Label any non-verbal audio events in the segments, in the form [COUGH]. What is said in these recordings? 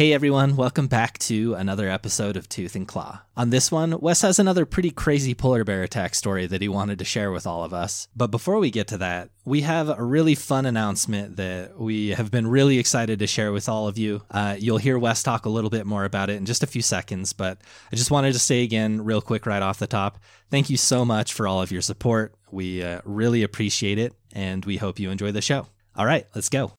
Hey everyone, welcome back to another episode of Tooth and Claw. On this one, Wes has another pretty crazy polar bear attack story that he wanted to share with all of us. But before we get to that, we have a really fun announcement that we have been really excited to share with all of you. Uh, you'll hear Wes talk a little bit more about it in just a few seconds, but I just wanted to say again, real quick, right off the top, thank you so much for all of your support. We uh, really appreciate it, and we hope you enjoy the show. All right, let's go.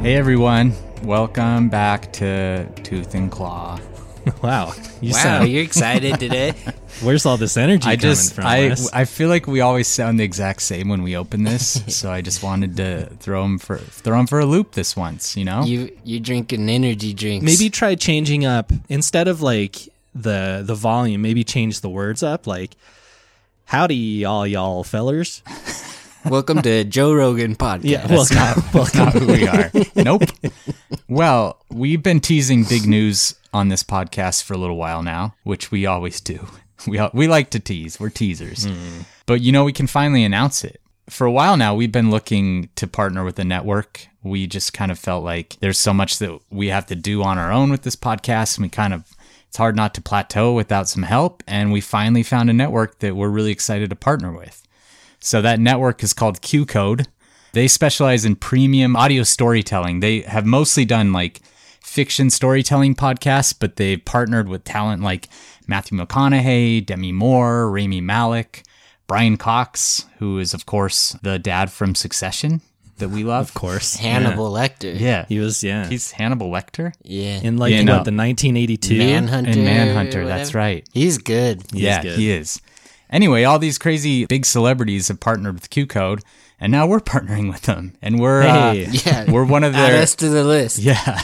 Hey everyone, welcome back to Tooth and Claw. [LAUGHS] Wow, you Wow, sound. you're excited today? [LAUGHS] Where's all this energy I coming just from? I Wes? I feel like we always sound the exact same when we open this, [LAUGHS] so I just wanted to throw them for throw 'em for a loop this once, you know? you you drinking energy drinks? maybe try changing up instead of like the the volume. Maybe change the words up. Like, howdy, all y'all fellers. Welcome to Joe Rogan podcast. Yeah, welcome. That's not who we are. [LAUGHS] nope. Well, we've been teasing big news on this podcast for a little while now, which we always do. [LAUGHS] We we like to tease. We're teasers. Hmm. But you know, we can finally announce it. For a while now, we've been looking to partner with a network. We just kind of felt like there's so much that we have to do on our own with this podcast, and we kind of it's hard not to plateau without some help. And we finally found a network that we're really excited to partner with. So that network is called Q Code. They specialize in premium audio storytelling. They have mostly done like fiction storytelling podcasts, but they've partnered with talent like Matthew McConaughey, Demi Moore, Rami Malek, Brian Cox, who is of course the dad from Succession that we love. Of course, Hannibal Lecter. Yeah. Yeah. He was yeah. He's Hannibal Lecter Yeah. in like Yeah, what no. the 1982. Manhunter. in Manhunter. That's right. He's good. yeah, good. he is. Anyway, all these crazy big celebrities have partnered with Q Code, and now we're [LAUGHS] partnering with them, and we're uh, [LAUGHS] Yeah. we're one of Add their us to the list. [LAUGHS] Yeah.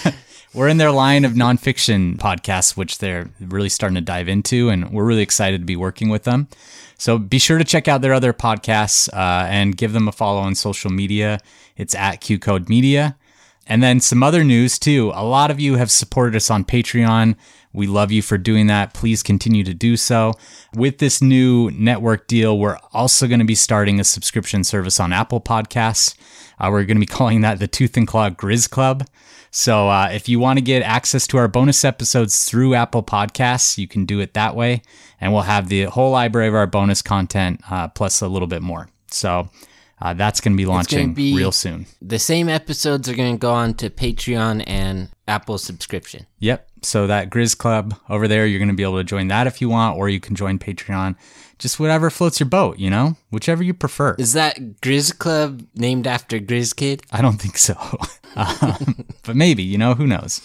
We're in their line of nonfiction podcasts, which they're really starting to dive into, and we're really excited to be working with them. So be sure to check out their other podcasts uh, and give them a follow on social media. It's at Q Code Media. And then some other news too. A lot of you have supported us on Patreon. We love you for doing that. Please continue to do so. With this new network deal, we're also going to be starting a subscription service on Apple Podcasts. Uh, we're going to be [LAUGHS] calling that the Tooth and Claw Grizz Club. So uh, if you want to get access to our bonus episodes through Apple Podcasts, you can do it that way. And we'll have the whole library of our bonus content uh, plus a little bit more. So uh, that's going to be launching be- real soon. The same episodes are going to go on to Patreon and Apple subscription. Yep. So that Grizz Club over there, you're going to be able to join that if you want, or you can join Patreon. Just whatever floats your boat, you know, whichever you prefer. Is that Grizz Club named after Grizz Kid? I don't think so. [LAUGHS] um, but maybe, you know, who knows?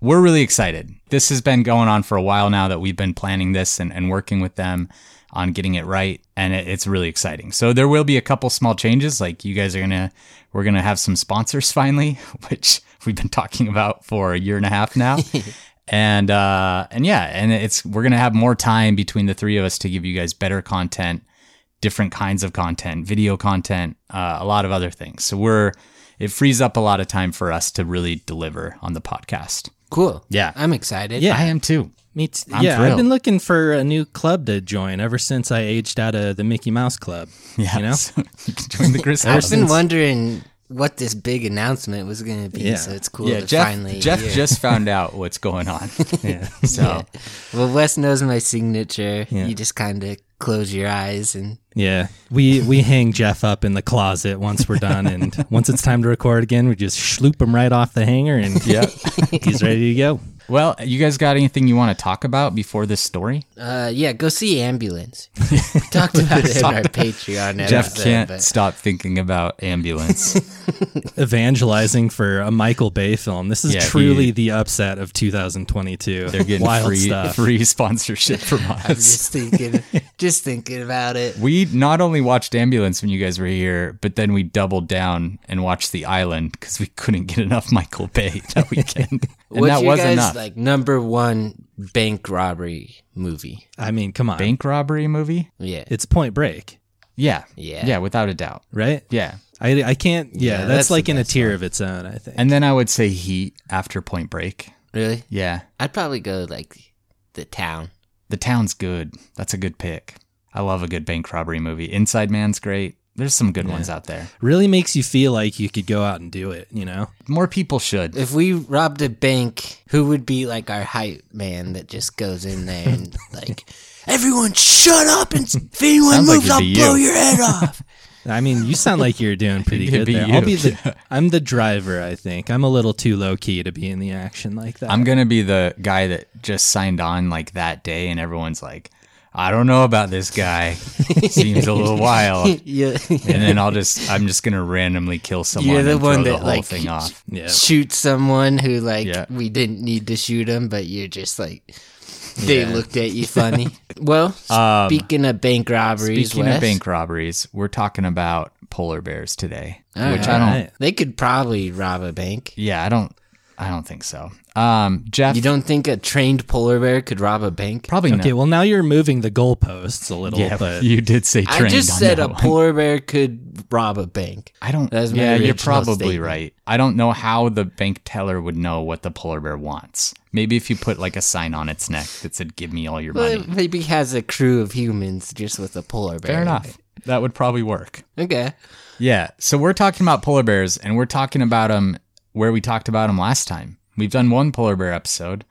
We're really excited. This has been going on for a while now that we've been planning this and, and working with them on getting it right. And it, it's really exciting. So there will be a couple small changes. Like you guys are going to, we're going to have some sponsors [LAUGHS] finally, which we've been talking about for a year and a half now. [LAUGHS] and, uh, and yeah, and it's, we're going to have more time between the three of us to give you guys better content different kinds of content, video content, uh, a lot of other things. So we're it frees up a lot of time for us to really deliver on the podcast. Cool. Yeah. I'm excited. Yeah. I am too. Me t- I'm yeah, I've been looking for a new club to join ever since I aged out of the Mickey Mouse Club. Yeah, You know? you [LAUGHS] can join the Grizz I've House. been wondering what this big announcement was going to be, Yeah. so it's cool Yeah, to Jeff. finally Jeff hear. just found out what's going on. [LAUGHS] Yeah. So [LAUGHS] Well, Wes knows my signature. Yeah. You just kind of close your eyes and Yeah, we we hang Jeff up in the closet once we're done, and [LAUGHS] once it's time to record again, we just sloop him right off the hanger, and yeah. [LAUGHS] he's ready to go. Well, you guys got anything you want to talk about before this story? uh, yeah, go see Ambulance. [LAUGHS] We talked about it in our Patreon episode. Jeff can't but- stop thinking about ambulance. Evangelizing for a Michael Bay film. This is Yeah, truly he- the upset of 2022. They're getting wild free stuff. free sponsorship from I'm us. just thinking, just thinking about it. We not only watched Ambulance when you guys were here, but then we doubled down and watched The Island because we couldn't get enough Michael Bay [LAUGHS] that weekend. And What's that was guys enough. like number one bank robbery movie? I mean, come on, Bank robbery movie? Yeah, it's Point Break, Yeah. Yeah. Yeah, without a doubt. right? Yeah. I I can't. Yeah, Yeah, that's, that's like in a best tier of its own. I think. And then I would say Heat after Point Break. really. Yeah. I'd probably go like the town. The town's good. That's a good pick. I love a good bank robbery movie. Inside Man's great. There's some good ones out there. Really makes you feel like you could go out and do it, you know? More people should. If we robbed a bank, who would be like our hype man that just goes in there and [LAUGHS] like, everyone shut up and if anyone Sounds moves, it'd I'll blow you. your head off. [LAUGHS] I mean, you sound like you're doing [LAUGHS] pretty good be there. I'll be the [LAUGHS] I'm the driver, I think. I'm a little too low key to be in the action like that. I'm gonna be the guy that just signed on like that day, and everyone's like, "I don't know about this guy. [LAUGHS] Seems a little wild." yeah. And then I'll just, I'm just gonna randomly kill someone You're the and one throw the that whole like thing off. yeah. shoot someone who like Yeah. we didn't need to shoot him, but you're just like they Yeah. looked at you funny. well, [LAUGHS] Um, speaking of bank robberies, Speaking Wes, of bank robberies, we're talking about polar bears today, All which right. I don't. They could probably rob a bank. Yeah, I don't. I don't think so. Um, Jeff, You don't think a trained polar bear could rob a bank? probably Okay, not. well now you're moving the goalposts a little, Yeah, but you did say trained. I trained. just on said that a one. polar bear could rob a bank. I don't. That's my yeah, you're probably statement. right. I don't know how the bank teller would know what the polar bear wants. Maybe if you put like a sign on its neck that said "Give me all your Well, money." maybe has a crew of humans just with a polar bear. Fair enough. That would probably work. Okay. Yeah. So we're talking about polar bears, and we're talking about them where we talked about them last time. We've done one polar bear episode,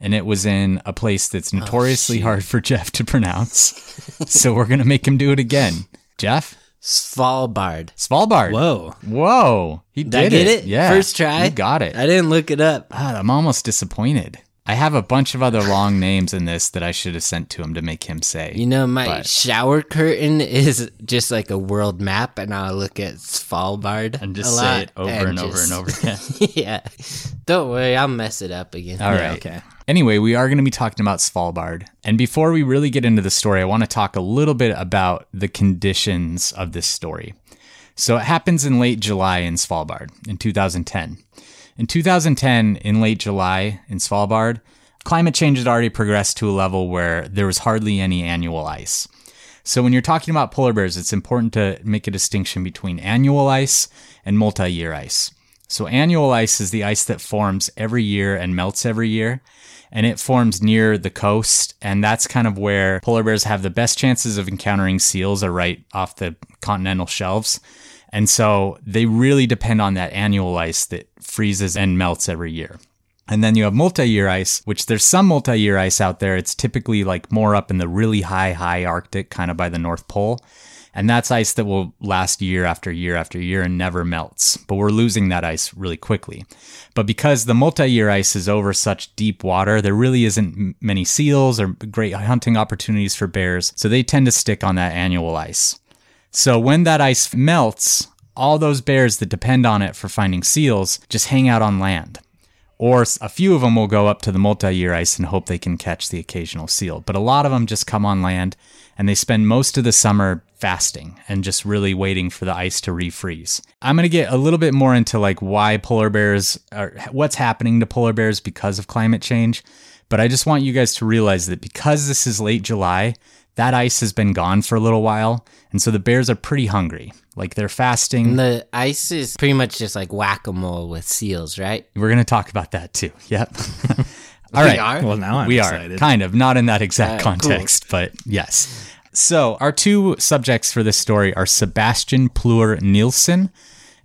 and it was in a place that's oh, notoriously shoot. hard for Jeff to pronounce. so we're gonna make him do it again. Jeff, Svalbard. Svalbard. whoa. Whoa, he Did I get it? Yeah, First try? You got it. I didn't look it up. God, I'm almost disappointed. I have a bunch of other long names in this that I should have sent to him to make him say. You know, my But- shower curtain is just like a world map, and I'll look at Svalbard and just say it over and, over just- and over again. [LAUGHS] yeah. Don't worry, I'll mess it up again. All Yeah, right. okay. Anyway, we are going to be talking about Svalbard. And before we really get into the story, I want to talk a little bit about the conditions of this story. So it happens in late July in Svalbard in 2010. In 2010, in late July in Svalbard, climate change had already progressed to a level where there was hardly any annual ice. So when you're talking about polar bears, it's important to make a distinction between annual ice and multi-year ice. So annual ice is the ice that forms every year and melts every year, and it forms near the coast, and that's kind of where polar bears have the best chances of encountering seals are right off the continental shelves. And so they really depend on that annual ice that freezes and melts every year. And then you have multi-year ice, which there's some multi-year ice out there. It's typically like more up in the really high, high Arctic, kind of by the North Pole. And that's ice that will last year after year after year and never melts. But we're losing that ice really quickly. But because the multi-year ice is over such deep water, there really isn't many seals or great hunting opportunities for bears. So they tend to stick on that annual ice. So when that ice melts, all those bears that depend on it for finding seals just hang out on land. Or a few of them will go up to the multi year ice and hope they can catch the occasional seal. But a lot of them just come on land and they spend most of the summer fasting and just really waiting for the ice to refreeze. I'm going to get a little bit more into like why polar bears are what's happening to polar bears because of climate change. But I just want you guys to realize that because this is late July, that ice has been gone for a little while. And so the bears are pretty hungry. Like they're fasting. And the ice is pretty much just like whack a mole with seals, right? We're going to talk about that too. [LAUGHS] Yep. [LAUGHS] All right. We are? Well, now I'm we excited. are kind of not in that exact All right, cool. context, but yes. So our two subjects for this story are Sebastian Plur Nielsen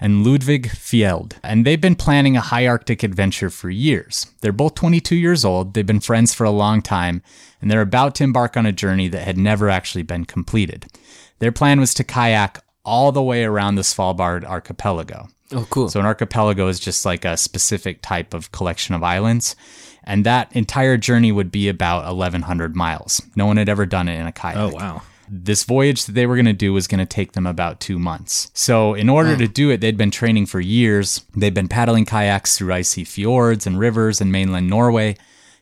and Ludwig Fjeld, and they've been planning a high Arctic adventure for years. They're both 22 years old. They've been friends for a long time, and they're about to embark on a journey that had never actually been completed. Their plan was to kayak all the way around the Svalbard archipelago. Oh, cool. So an archipelago is just like a specific type of collection of islands. And that entire journey would be about 1,100 miles. No one had ever done it in a kayak. Oh, wow. This voyage that they were going to do was going to take them about two months. So, in order to do it, they'd been training for years. They'd been paddling kayaks through icy fjords and rivers in mainland Norway.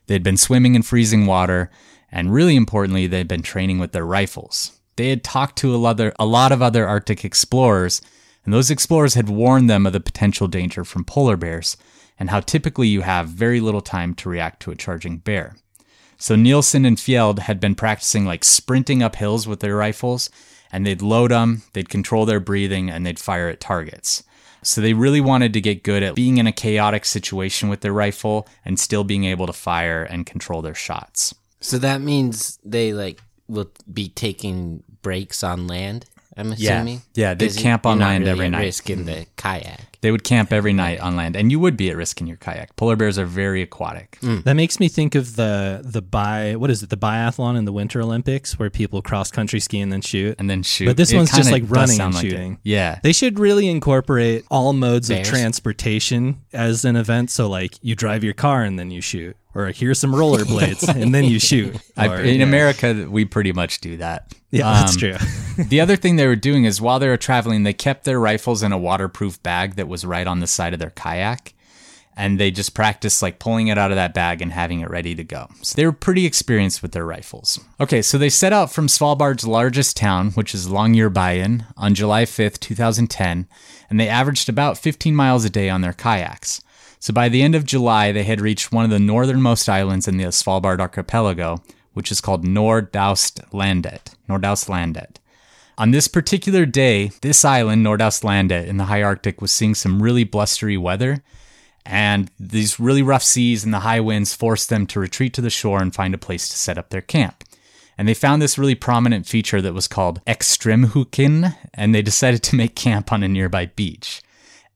They'd been swimming in freezing water. And really importantly, they'd been training with their rifles. They had talked to a lot, of- a lot of other Arctic explorers, and those explorers had warned them of the potential danger from polar bears and how typically you have very little time to react to a charging bear. So Nielsen and Fjeld had been practicing like sprinting up hills with their rifles, and they'd load them, they'd control their breathing, and they'd fire at targets. So they really wanted to get good at being in a chaotic situation with their rifle and still being able to fire and control their shots. So that means they like will be taking breaks on land. I'm assuming. Yeah, yeah 'Cause camp on land really every night. Risk in the mm-hmm. kayak. They would camp every night on land, and you would be at risk in your kayak. Polar bears are very aquatic. Mm. That makes me think of the the bi what is it the biathlon in the Winter Olympics where people cross country ski and then shoot. And then shoot. But this It one's just like running and like it. shooting. Yeah. They should really incorporate all modes Bears? of transportation as an event. So like you drive your car and then you shoot, or here's some rollerblades [LAUGHS] and then you shoot. I, in yeah. America, we pretty much do that. Yeah, that's Um, true. [LAUGHS] the other thing they were doing is while they were traveling, they kept their rifles in a waterproof bag that was right on the side of their kayak. And they just practiced like pulling it out of that bag and having it ready to go. So they were pretty experienced with their rifles. Okay, so they set out from Svalbard's largest town, which is Longyearbyen, on July 5th, 2010, and they averaged about 15 miles a day on their kayaks. So by the end of July, they had reached one of the northernmost islands in the Svalbard archipelago, which is called Nordaustlandet. Nordaustlandet. On this particular day, this island, Nordaustlandet, in the high Arctic, was seeing some really blustery weather, and these really rough seas and the high winds forced them to retreat to the shore and find a place to set up their camp. And they found this really prominent feature that was called Extremhuken, and they decided to make camp on a nearby beach.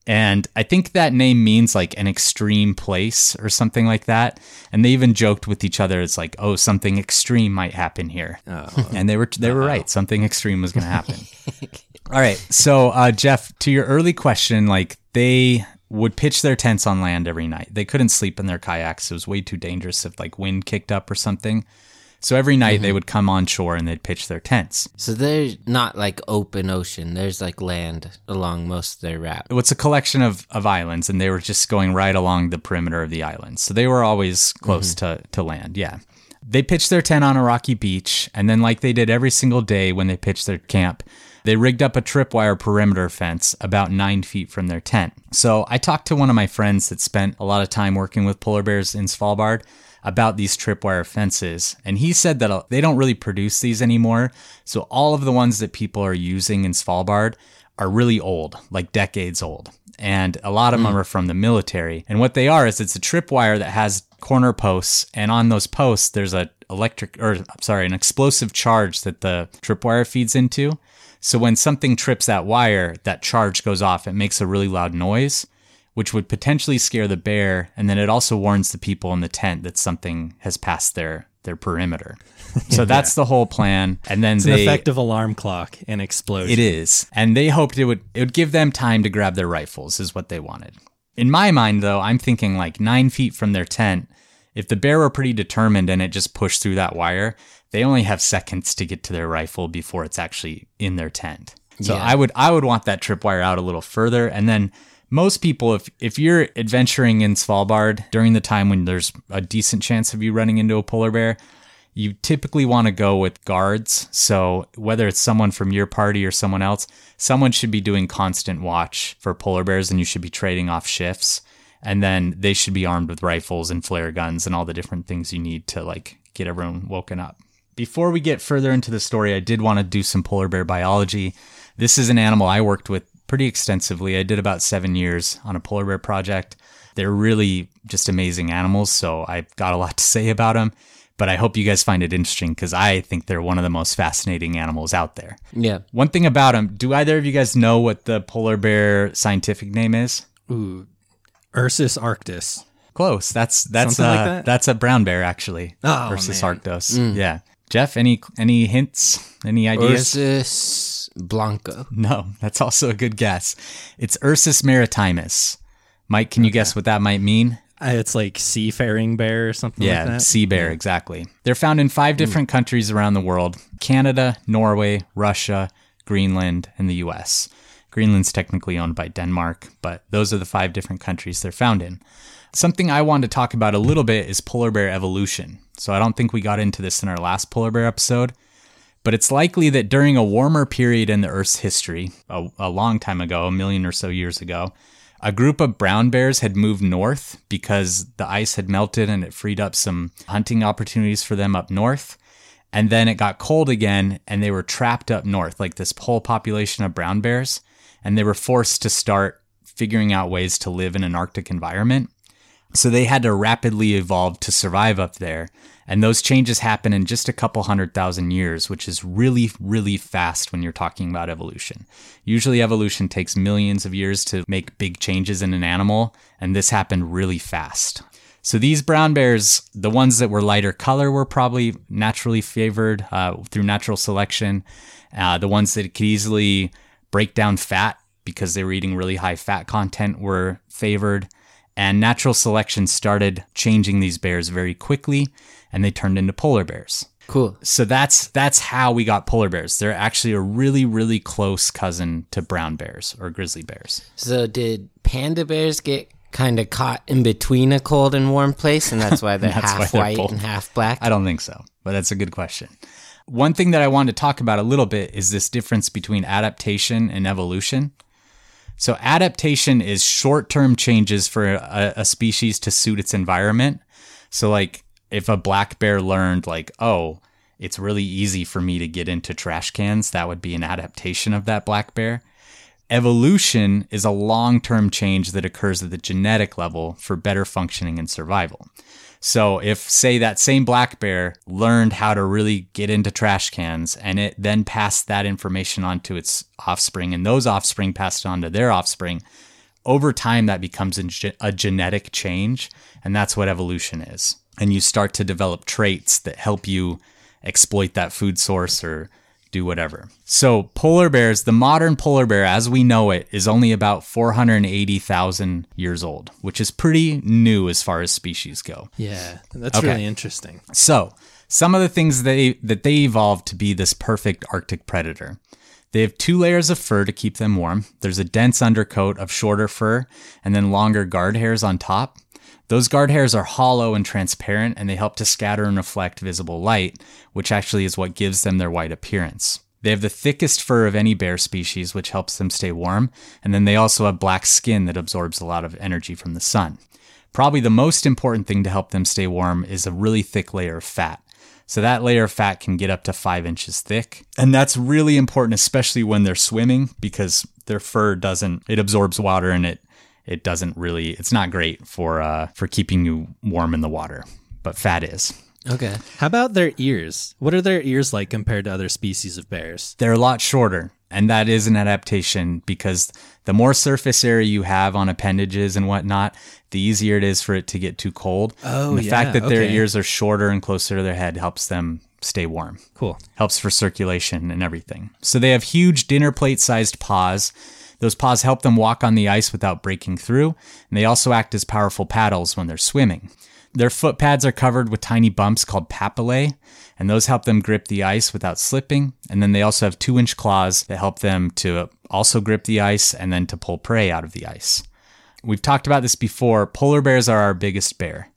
And I think that name means like an extreme place or something like that. And they even joked with each other. It's like, oh, something extreme might happen here. and they were they were right. Something extreme was going to happen. [LAUGHS] All right. So, uh, Jeff, to your early question, like they would pitch their tents on land every night. They couldn't sleep in their kayaks. It was way too dangerous if like wind kicked up or something. So every night they mm-hmm. would come on shore and they'd pitch their tents. So they're not like open ocean. There's like land along most of their route. It's a collection of, of islands, and they were just going right along the perimeter of the islands. So they were always close mm-hmm. to, to land. Yeah. They pitched their tent on a rocky beach, and then, like they did every single day when they pitched their camp, they rigged up a tripwire perimeter fence about nine feet from their tent. So I talked to one of my friends that spent a lot of time working with polar bears in Svalbard about these tripwire fences, and he said that uh, they don't really produce these anymore. So all of the ones that people are using in Svalbard are really old, like decades old. And a lot of them are from the military. And what they are is it's a tripwire that has corner posts, and on those posts there's a electric or sorry, an explosive charge that the tripwire feeds into. So when something trips that wire, that charge goes off. It makes a really loud noise, which would potentially scare the bear, and then it also warns the people in the tent that something has passed their their perimeter. [LAUGHS] So that's the whole plan. And then It's they an effective alarm clock and explosion. it is. And they hoped it would it would give them time to grab their rifles is what they wanted. In my mind though, I'm thinking like 9 feet from their tent, if the bear were pretty determined and it just pushed through that wire, they only have seconds to get to their rifle before it's actually in their tent. So Yeah. I would I would want that tripwire out a little further and then most people if if you're adventuring in Svalbard during the time when there's a decent chance of you running into a polar bear, you typically want to go with guards. So whether it's someone from your party or someone else, someone should be doing constant watch for polar bears and you should be trading off shifts. And then they should be armed with rifles and flare guns and all the different things you need to like get everyone woken up. Before we get further into the story, I did want to do some polar bear biology. This is an animal I worked with pretty extensively. I did about seven years on a polar bear project. They're really just amazing animals, so I've got a lot to say about them. But I hope you guys find it interesting because I think they're one of the most fascinating animals out there. Yeah. One thing about them, do either of you guys know what the polar bear scientific name is? Ooh, Ursus arctos. Close. That's that's Something like that? that's a brown bear actually. Oh, versus man. Arctos. Mm. Yeah. Jeff, any any hints? Any ideas? Ursus Blanco. No, that's also a good guess. It's Ursus maritimus. Mike, can you guess what that might mean? Uh, It's like seafaring bear or something Yeah, like that. sea bear, exactly. They're found in five different countries around the world Canada, Norway, Russia, Greenland, and the US. Greenland's technically owned by Denmark, but those are the five different countries they're found in. Something I wanted to talk about a little bit is polar bear evolution. So I don't think we got into this in our last polar bear episode, but it's likely that during a warmer period in the Earth's history, a, a long time ago, a million or so years ago, a group of brown bears had moved north because the ice had melted and it freed up some hunting opportunities for them up north. And then it got cold again and they were trapped up north, like this whole population of brown bears. And they were forced to start figuring out ways to live in an Arctic environment. So they had to rapidly evolve to survive up there. And those changes happen in just a couple hundred thousand years, which is really, really fast when you're talking about evolution. Usually, evolution takes millions of years to make big changes in an animal, and this happened really fast. So, these brown bears, the ones that were lighter color, were probably naturally favored uh, through natural selection. Uh, the ones that could easily break down fat because they were eating really high fat content were favored. And natural selection started changing these bears very quickly and they turned into polar bears. Cool. So that's that's how we got polar bears. They're actually a really really close cousin to brown bears or grizzly bears. So did panda bears get kind of caught in between a cold and warm place, and that's why [LAUGHS] they're That's why half they're white and half black? I don't think so, but that's a good question. One thing that I wanted to talk about a little bit is this difference between adaptation and evolution. So, adaptation is short term changes for a, a species to suit its environment. So, like if a black bear learned, like, oh, it's really easy for me to get into trash cans, that would be an adaptation of that black bear. Evolution is a long term change that occurs at the genetic level for better functioning and survival. So, if, say, that same black bear learned how to really get into trash cans and it then passed that information on to its offspring, and those offspring passed it on to their offspring, over time that becomes a, a genetic change. And that's what evolution is. And you start to develop traits that help you exploit that food source or do whatever. So, polar bears, the modern polar bear as we know it, is only about 480,000 years old, which is pretty new as far as species go. Yeah, that's Okay. really interesting. So, some of the things they that they evolved to be this perfect Arctic predator. They have two layers of fur to keep them warm. There's a dense undercoat of shorter fur and then longer guard hairs on top. Those guard hairs are hollow and transparent and they help to scatter and reflect visible light, which actually is what gives them their white appearance. They have the thickest fur of any bear species, which helps them stay warm, and then they also have black skin that absorbs a lot of energy from the sun. Probably the most important thing to help them stay warm is a really thick layer of fat. So that layer of fat can get up to five inches thick. And that's really important, especially when they're swimming, because their fur doesn't, it absorbs water and it, it doesn't really, it's not great for, uh, for keeping you warm in the water. But fat is. okay. How about their ears? What are their ears like compared to other species of bears? They're a lot shorter. And that is an adaptation because the more surface area you have on appendages and whatnot, the easier it is for it to get too cold. Oh, and the yeah, fact that their ears are shorter and closer to their head helps them stay warm. Cool. helps for circulation and everything. So they have huge dinner plate sized paws. Those paws help them walk on the ice without breaking through, and they also act as powerful paddles when they're swimming. Their foot pads are covered with tiny bumps called papillae, and those help them grip the ice without slipping. And then they also have two inch claws that help them to also grip the ice and then to pull prey out of the ice. We've talked about this before. Polar bears are our biggest bear.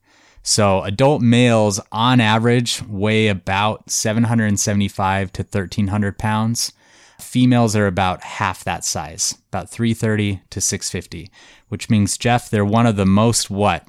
So adult males on average weigh about 775 to 1300 pounds. Females are about half that size, about 330 to 650, which means Jeff, they're one of the most what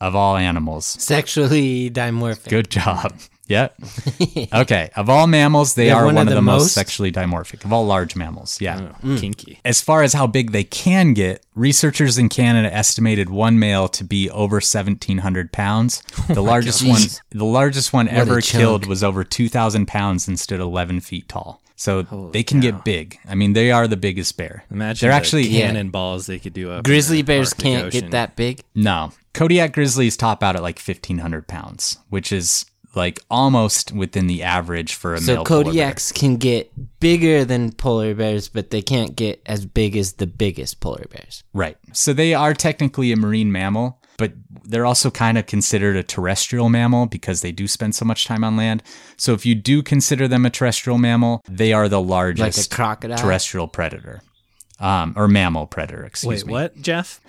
of all animals. Sexually dimorphic. Good job. [LAUGHS] Yep. [LAUGHS] Okay. Of all mammals, they They're are one one, of of the the most most? sexually dimorphic of all large mammals. Yeah. Oh, hmm. Kinky. As far as how big they can get, researchers in Canada estimated one male to be over 1,700 pounds. [LAUGHS] Oh the largest one, the largest one a ever killed was over 2,000 pounds and stood 11 feet tall. So they can get big. I mean, they are the biggest bear. Imagine they're the actually cannonballs they could do up. in Grizzly the bears Arctic can't Ocean. get that big. no Kodiak grizzlies top out at like 1,500 pounds, which is like almost within the average for a So male polar bear. Kodiaks can get bigger than polar bears, but they can't get as big as the biggest polar bears. Right. So they are technically a marine mammal, but they're also kind of considered a terrestrial mammal because they do spend so much time on land. So if you do consider them a terrestrial mammal, they are the largest crocodile? terrestrial predator. Um, or mammal predator, excuse Wait, me. what, Jeff?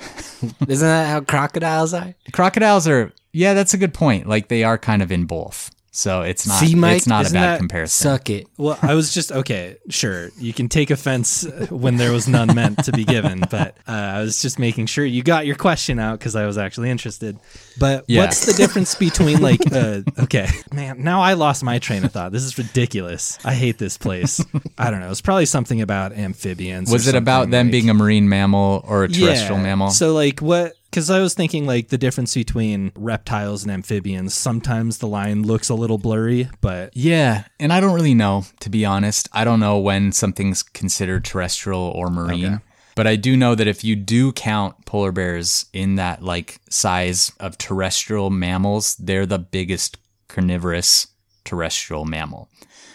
[LAUGHS] Isn't that how crocodiles are? Crocodiles are yeah, that's a good point. Like they are kind of in both. So it's not See, Mike, it's not a bad comparison. Suck it. Well, I was just okay. Sure, you can take offense when there was none meant to be given, [LAUGHS] but uh, I was just making sure you got your question out because I was actually interested. But Yeah. what's the difference between like? Uh, okay, man, now I lost my train of thought. This is ridiculous. I hate this place. I don't know. It's probably something about amphibians. Was it about them like- being a marine mammal or a terrestrial mammal? So like what Because I was thinking like the difference between reptiles and amphibians. Sometimes the line looks a little blurry, but Yeah, and I don't really know, to be honest. I don't know when something's considered terrestrial or marine. Okay. But I do know that if you do count polar bears in that like size of terrestrial mammals, they're the biggest carnivorous terrestrial mammal.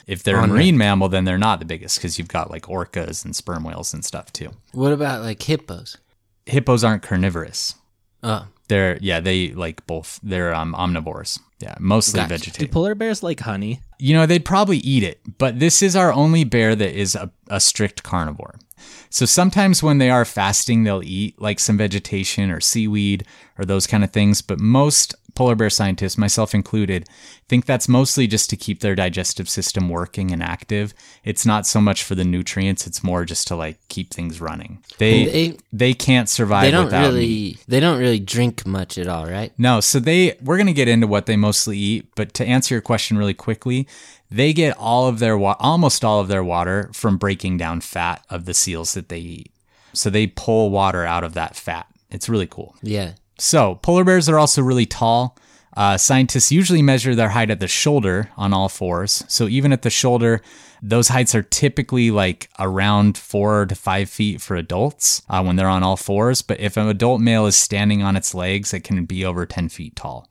If they're a marine mammal, then they're not the biggest because you've got like orcas and sperm whales and stuff too. What about like hippos? Hippos aren't carnivorous. Oh, They're yeah, they like both. They're um, omnivores. Yeah, mostly Gotcha. do polar bears like honey? You know, they'd probably eat it, but this is our only bear that is a, a strict carnivore. So sometimes when they are fasting, they'll eat like some vegetation or seaweed or those kind of things. But most polar bear scientists, myself included, think that's mostly just to keep their digestive system working and active. It's not so much for the nutrients, it's more just to like keep things running. They they, They- can't survive they don't without really meat. they don't really drink much at all, right? No, so they we're going to get into what they mostly eat, but to answer your question really quickly, they get all of their wa- almost all of their water from breaking down fat of the seals that they eat. So they pull water out of that fat. It's really cool. Yeah. So, polar bears are also really tall. Uh, scientists usually measure their height at the shoulder on all fours. So, even at the shoulder, those heights are typically like around four to five feet for adults uh, when they're on all fours. But if an adult male is standing on its legs, it can be over 10 feet tall.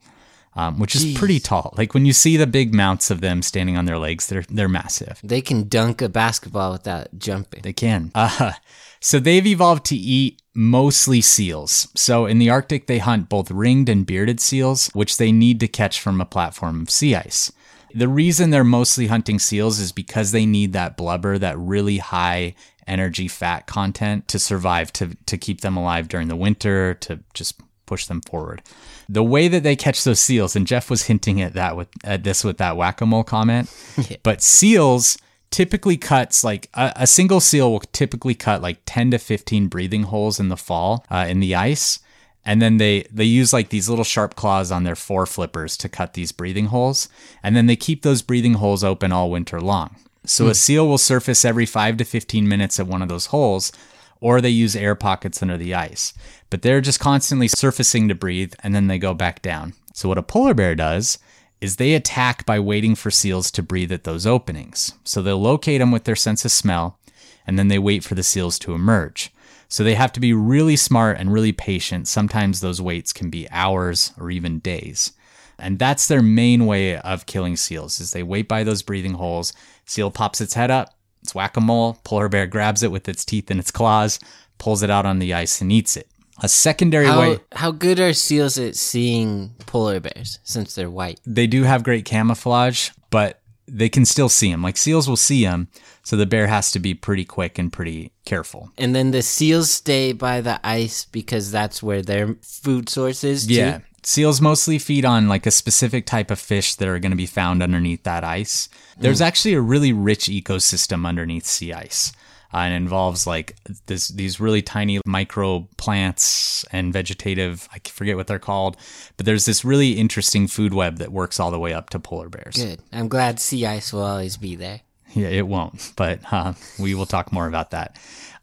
Um, which is pretty tall. Like when you see the big mounts of them standing on their legs, they're they're massive. They can dunk a basketball without jumping. They can. Uh, so they've evolved to eat mostly seals. So in the Arctic, they hunt both ringed and bearded seals, which they need to catch from a platform of sea ice. The reason they're mostly hunting seals is because they need that blubber, that really high energy fat content to survive, to, to keep them alive during the winter, to just push them forward. The way that they catch those seals, and Jeff was hinting at that with at this with that whack-a-mole comment, [LAUGHS] but seals typically cuts like a, a single seal will typically cut like 10 to 15 breathing holes in the fall uh, in the ice. And then they they use like these little sharp claws on their fore flippers to cut these breathing holes. And then they keep those breathing holes open all winter long. So a seal will surface every 5 to 15 minutes at one of those holes or they use air pockets under the ice. But they're just constantly surfacing to breathe and then they go back down. So what a polar bear does is they attack by waiting for seals to breathe at those openings. So they'll locate them with their sense of smell, and then they wait for the seals to emerge. So they have to be really smart and really patient. Sometimes those waits can be hours or even days. And that's their main way of killing seals is they wait by those breathing holes. Seal pops its head up, it's whack-a-mole, polar bear grabs it with its teeth and its claws, pulls it out on the ice and eats it. A secondary How way how good are seals at seeing polar bears since they're white? they do have great camouflage, but they can still see them. Like seals will see them, so the bear has to be pretty quick and pretty careful. And then the seals stay by the ice because that's where their food source is. too? Yeah. Seals mostly feed on like a specific type of fish that are going to be found underneath that ice. There's mm. actually a really rich ecosystem underneath sea ice. Uh, and involves like this, these really tiny micro plants and vegetative, I forget what they're called, but there's this really interesting food web that works all the way up to polar bears. Good. I'm glad sea ice will always be there. Yeah, it won't, but uh, we will talk more about that.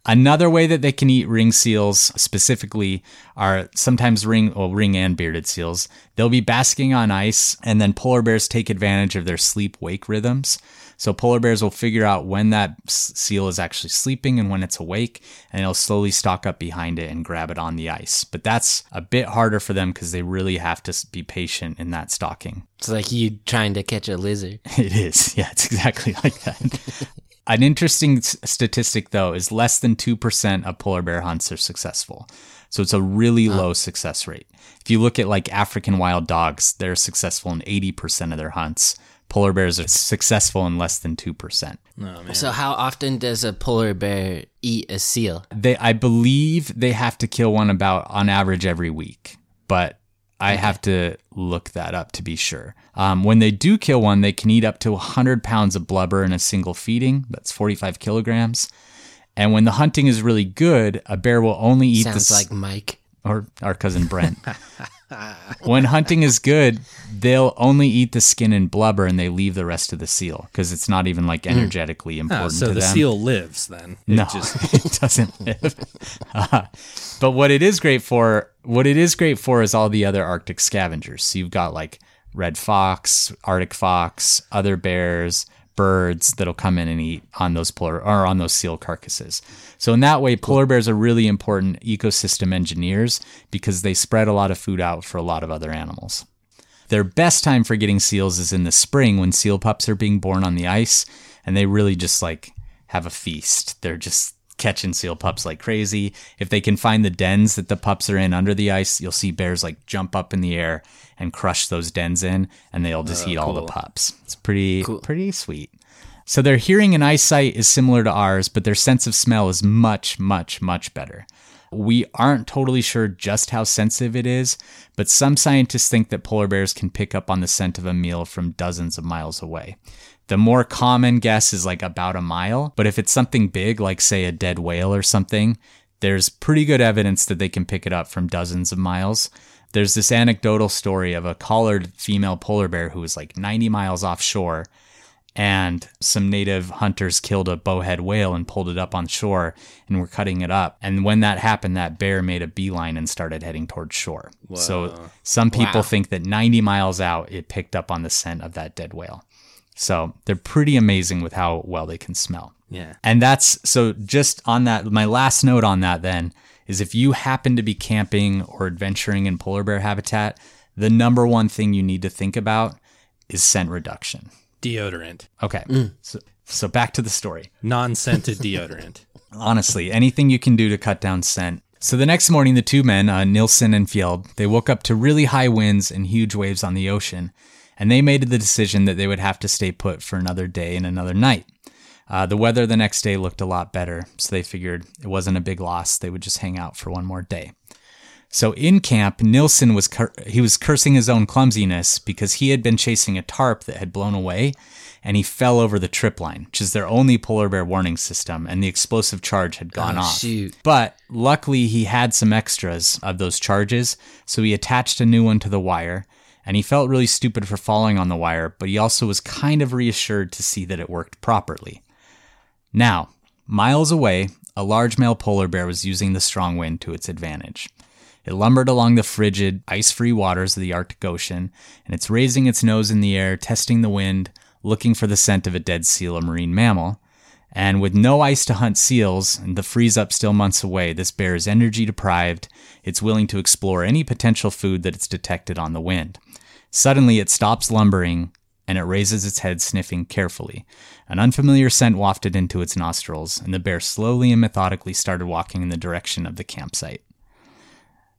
Another way that they can eat ring seals specifically are sometimes ring, well, ring and bearded seals. They'll be basking on ice, and then polar bears take advantage of their sleep wake rhythms. So polar bears will figure out when that seal is actually sleeping and when it's awake, and they'll slowly stalk up behind it and grab it on the ice. But that's a bit harder for them because they really have to be patient in that stalking. It's like you trying to catch a lizard. [LAUGHS] It is. [LAUGHS] Yeah, it's exactly [LAUGHS] like that. An interesting statistic, though, is less than 2% of polar bear hunts are successful. So it's a really low success rate. If you look at like African wild dogs, they're successful in 80% of their hunts. Polar bears are successful in less than 2%. So how often does a polar bear eat a seal? They, I believe they have to kill one about on average every week, but I have to look that up to be sure. Um, when they do kill one, they can eat up to 100 pounds of blubber in a single feeding. That's 45 kilograms. And when the hunting is really good, a bear will only eat Sounds the like Mike. Or our cousin Brent. when hunting is good, they'll only eat the skin and blubber, and they leave the rest of the seal because it's not even like energetically Ah, important so to the them. seal lives then. It No, just- [LAUGHS] it doesn't live. Uh, but what it is great for What it is great for is all the other Arctic scavengers. So you've got like red fox, Arctic fox, other bears, birds that'll come in and eat on those polar or on those seal carcasses. So in that way, polar bears are really important ecosystem engineers because they spread a lot of food out for a lot of other animals. Their best time for getting seals is in the spring when seal pups are being born on the ice and they really just like have a feast. They're just catching seal pups like crazy. If they can find the dens that the pups are in under the ice, you'll see bears like jump up in the air and crush those dens in and they'll just oh, eat all the pups. It's pretty pretty sweet. So their hearing and eyesight is similar to ours, but their sense of smell is much much much better. We aren't totally sure just how sensitive it is, but some scientists think that polar bears can pick up on the scent of a meal from dozens of miles away. The more common guess is like about a mile, but if it's something big, like say a dead whale or something, there's pretty good evidence that they can pick it up from dozens of miles. There's this anecdotal story of a collared female polar bear who was like 90 miles offshore and some native hunters killed a bowhead whale and pulled it up on shore and were cutting it up. And when that happened, that bear made a beeline and started heading towards shore. So some people think that 90 miles out, it picked up on the scent of that dead whale. So they're pretty amazing with how well they can smell. Yeah. And that's so just on that, my last note on that then is if you happen to be camping or adventuring in polar bear habitat, the number one thing you need to think about is scent reduction. Deodorant. Okay. So, so back to the story. Non scented [LAUGHS] deodorant. Honestly, anything you can do to cut down scent. So the next morning, the two men, uh, Nilsson and Fjeld, they woke up to really high winds and huge waves on the ocean, and they made the decision that they would have to stay put for another day and another night. Uh, the weather the next day looked a lot better, so they figured it wasn't a big loss. They would just hang out for one more day. So in camp, Nilsson was cur- he was cursing his own clumsiness because he had been chasing a tarp that had blown away, and he fell over the trip line, which is their only polar bear warning system, and the explosive charge had gone Oh, off. shoot. But luckily, he had some extras of those charges, so he attached a new one to the wire. And he felt really stupid for falling on the wire, but he also was kind of reassured to see that it worked properly. Now, miles away, a large male polar bear was using the strong wind to its advantage. It lumbered along the frigid, ice free waters of the Arctic Ocean, and it's raising its nose in the air, testing the wind, looking for the scent of a dead seal or marine mammal. And with no ice to hunt seals and the freeze up still months away, this bear is energy deprived. It's willing to explore any potential food that it's detected on the wind. Suddenly, it stops lumbering and it raises its head, sniffing carefully. An unfamiliar scent wafted into its nostrils, and the bear slowly and methodically started walking in the direction of the campsite.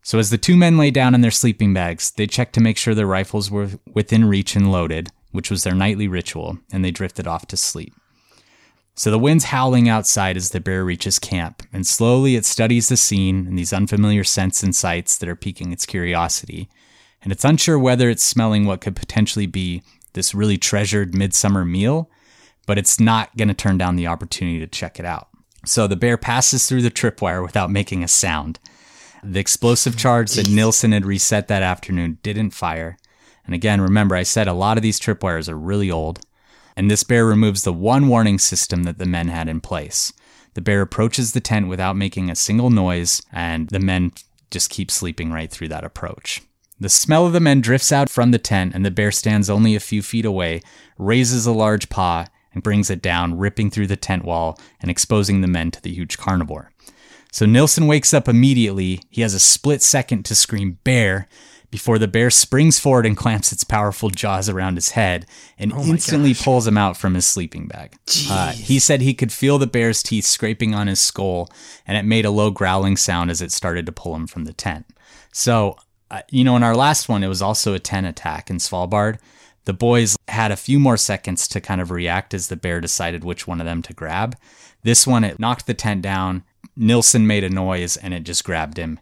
So, as the two men lay down in their sleeping bags, they checked to make sure their rifles were within reach and loaded, which was their nightly ritual, and they drifted off to sleep. So the wind's howling outside as the bear reaches camp, and slowly it studies the scene and these unfamiliar scents and sights that are piquing its curiosity. And it's unsure whether it's smelling what could potentially be this really treasured midsummer meal, but it's not going to turn down the opportunity to check it out. So the bear passes through the tripwire without making a sound. The explosive charge that Nilsson had reset that afternoon didn't fire. And again, remember, I said a lot of these tripwires are really old and this bear removes the one warning system that the men had in place. The bear approaches the tent without making a single noise, and the men just keep sleeping right through that approach. The smell of the men drifts out from the tent, and the bear stands only a few feet away, raises a large paw, and brings it down, ripping through the tent wall and exposing the men to the huge carnivore. So Nilsson wakes up immediately. He has a split second to scream bear before the bear springs forward and clamps its powerful jaws around his head and instantly pulls him out from his sleeping bag. Uh, he said he could feel the bear's teeth scraping on his skull and it made a low growling sound as it started to pull him from the tent. So, uh, you know, in our last one, it was also a tent attack in Svalbard. The boys had a few more seconds to kind of react as the bear decided which one of them to grab. This one, it knocked the tent down. Nilsson made a noise and it just grabbed him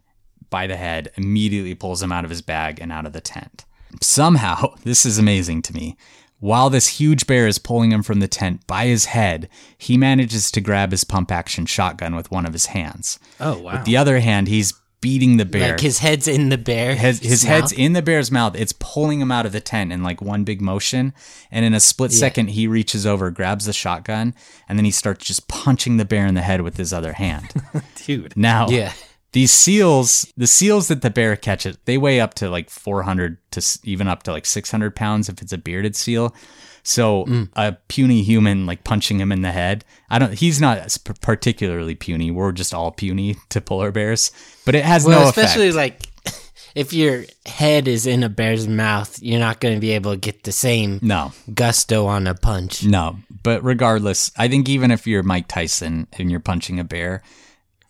by the head, immediately pulls him out of his bag and out of the tent. Somehow, [LAUGHS] this is amazing to me. While this huge bear is pulling him from the tent by his head, he manages to grab his pump action shotgun with one of his hands. Oh, wow. With the other hand, he's beating the bear. Like his head's in the bear. his, his mouth. head's in the bear's mouth. It's pulling him out of the tent in like one big motion. And in a split second, he reaches over, grabs the shotgun, and then he starts just punching the bear in the head with his other hand. [LAUGHS] Dude. Now, Yeah. These seals, the seals that the bear catches, they weigh up to like 400 to even up to like 600 pounds if it's a bearded seal. So mm. a puny human like punching him in the head, I don't. He's not particularly puny. We're just all puny [LAUGHS] to polar bears, but it has Well, no especially effect. like [LAUGHS] if your head is in a bear's mouth, you're not going to be able to get the same No, gusto on a punch. no. But regardless, I think even if you're Mike Tyson and you're punching a bear,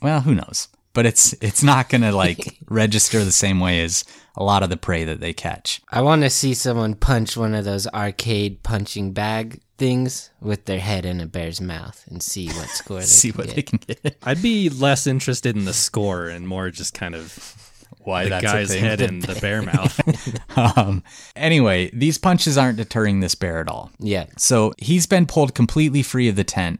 well, who knows? But it's it's not gonna [LAUGHS] like register the same way as a lot of the prey that they catch. I want to see someone punch one of those arcade punching bag things with their head in a bear's mouth and see what [LAUGHS] score they See can what get. they can get. I'd be less interested in the score and more just kind of Why the that's guy's a thing. head in the bear mouth. [LAUGHS] Um, anyway, these punches aren't deterring this bear at all. Yeah. So he's been pulled completely free of the tent,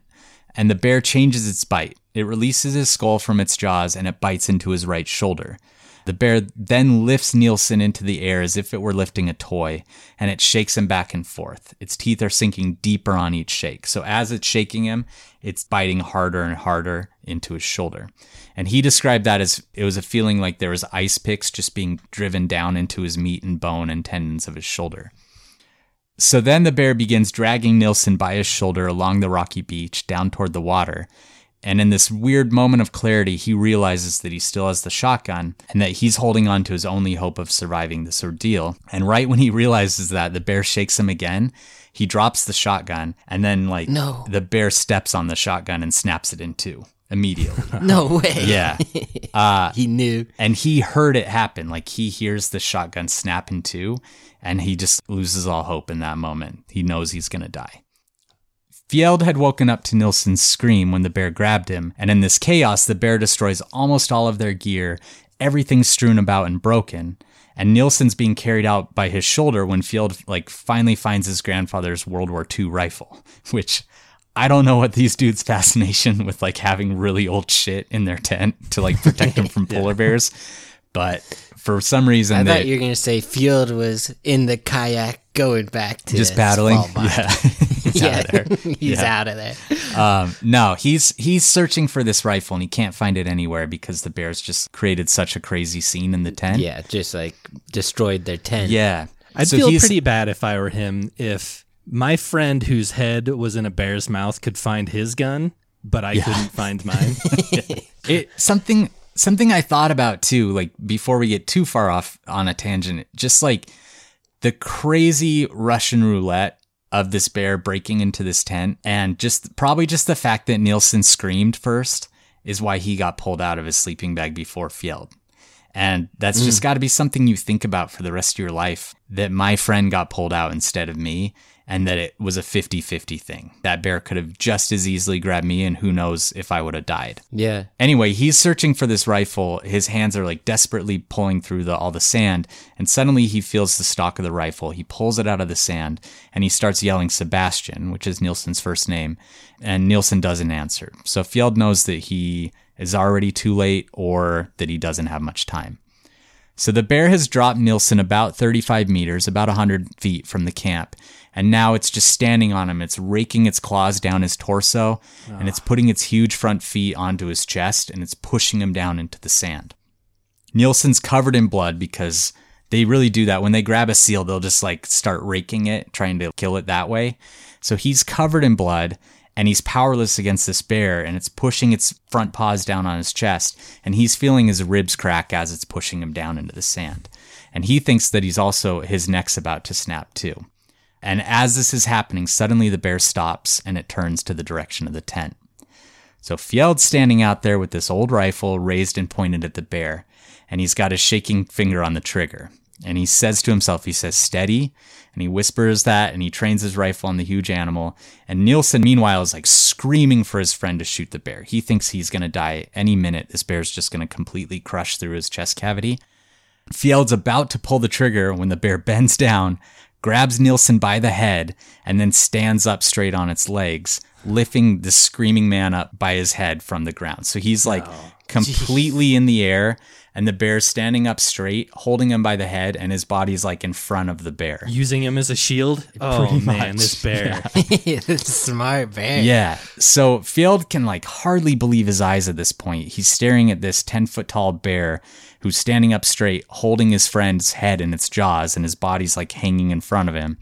and the bear changes its bite. It releases his skull from its jaws and it bites into his right shoulder. The bear then lifts Nielsen into the air as if it were lifting a toy, and it shakes him back and forth. Its teeth are sinking deeper on each shake. So as it's shaking him, it's biting harder and harder into his shoulder. And he described that as it was a feeling like there was ice picks just being driven down into his meat and bone and tendons of his shoulder. So then the bear begins dragging Nielsen by his shoulder along the rocky beach down toward the water. And in this weird moment of clarity, he realizes that he still has the shotgun and that he's holding on to his only hope of surviving this ordeal. And right when he realizes that, the bear shakes him again. He drops the shotgun and then, like, No. the bear steps on the shotgun and snaps it in two immediately. [LAUGHS] No way. yeah. [LAUGHS] Uh, He knew. and he heard it happen. Like he hears the shotgun snap in two, and he just loses all hope in that moment. He knows he's gonna die. Fjeld had woken up to Nilsson's scream when the bear grabbed him, and in this chaos, the bear destroys almost all of their gear, everything's strewn about and broken. And Nilsson's being carried out by his shoulder when Fjeld like finally finds his grandfather's World War II rifle, [LAUGHS] which I don't know what these dudes' fascination with like having really old shit in their tent to like protect them [LAUGHS] from polar bears, but for some reason I they thought you were going to say Fjeld was in the kayak going back to just the paddling. Svalbard. [LAUGHS] Yeah, [LAUGHS] he's out of there. [LAUGHS] he's Yeah. out of there. Um, no, he's he's searching for this rifle and he can't find it anywhere because the bears just created such a crazy scene in the tent. Yeah, just like destroyed their tent. yeah. I'd So feel he's- pretty bad if I were him if my friend whose head was in a bear's mouth could find his gun, but I couldn't find mine. it something something I thought about too, like before we get too far off on a tangent, just like the crazy Russian roulette of this bear breaking into this tent, and just probably just the fact that Nielsen screamed first is why he got pulled out of his sleeping bag before Fjeld. And that's just mm. got to be something you think about for the rest of your life that my friend got pulled out instead of me and that it was a 50 50 thing. That bear could have just as easily grabbed me, and who knows if I would have died. Yeah. Anyway, he's searching for this rifle. His hands are like desperately pulling through the, all the sand, and suddenly he feels the stock of the rifle. He pulls it out of the sand and he starts yelling Sebastian, which is Nielsen's first name, and Nielsen doesn't answer. So Fjeld knows that he is already too late or that he doesn't have much time. So the bear has dropped Nielsen about 35 meters, about 100 feet from the camp, and now it's just standing on him. It's raking its claws down his torso, and it's ah. putting its huge front feet onto his chest, and it's pushing him down into the sand. Nielsen's covered in blood because they really do that. When they grab a seal, they'll just like start raking it, trying to kill it that way. So he's covered in blood and he's powerless against this bear and it's pushing its front paws down on his chest and he's feeling his ribs crack as it's pushing him down into the sand. And he thinks that he's also, his neck's about to snap too. And as this is happening, suddenly the bear stops and it turns to the direction of the tent. So Fjeld's standing out there with this old rifle raised and pointed at the bear, and he's got his shaking finger on the trigger. And he says to himself, he says, steady. And he whispers that and he trains his rifle on the huge animal. And Nielsen, meanwhile, is like screaming for his friend to shoot the bear. He thinks he's going to die any minute. This bear's just going to completely crush through his chest cavity. Fjeld's about to pull the trigger when the bear bends down, grabs Nielsen by the head, and then stands up straight on its legs, lifting the screaming man up by his head from the ground. So he's like completely in the air, and the bear's standing up straight, holding him by the head, and his body's like in front of the bear. Using him as a shield. [LAUGHS] Oh Pretty man, much, this bear. [LAUGHS] Smart bear. Yeah. So Fjeld can like hardly believe his eyes at this point. He's staring at this 10 foot tall bear who's standing up straight, holding his friend's head in its jaws, and his body's like hanging in front of him.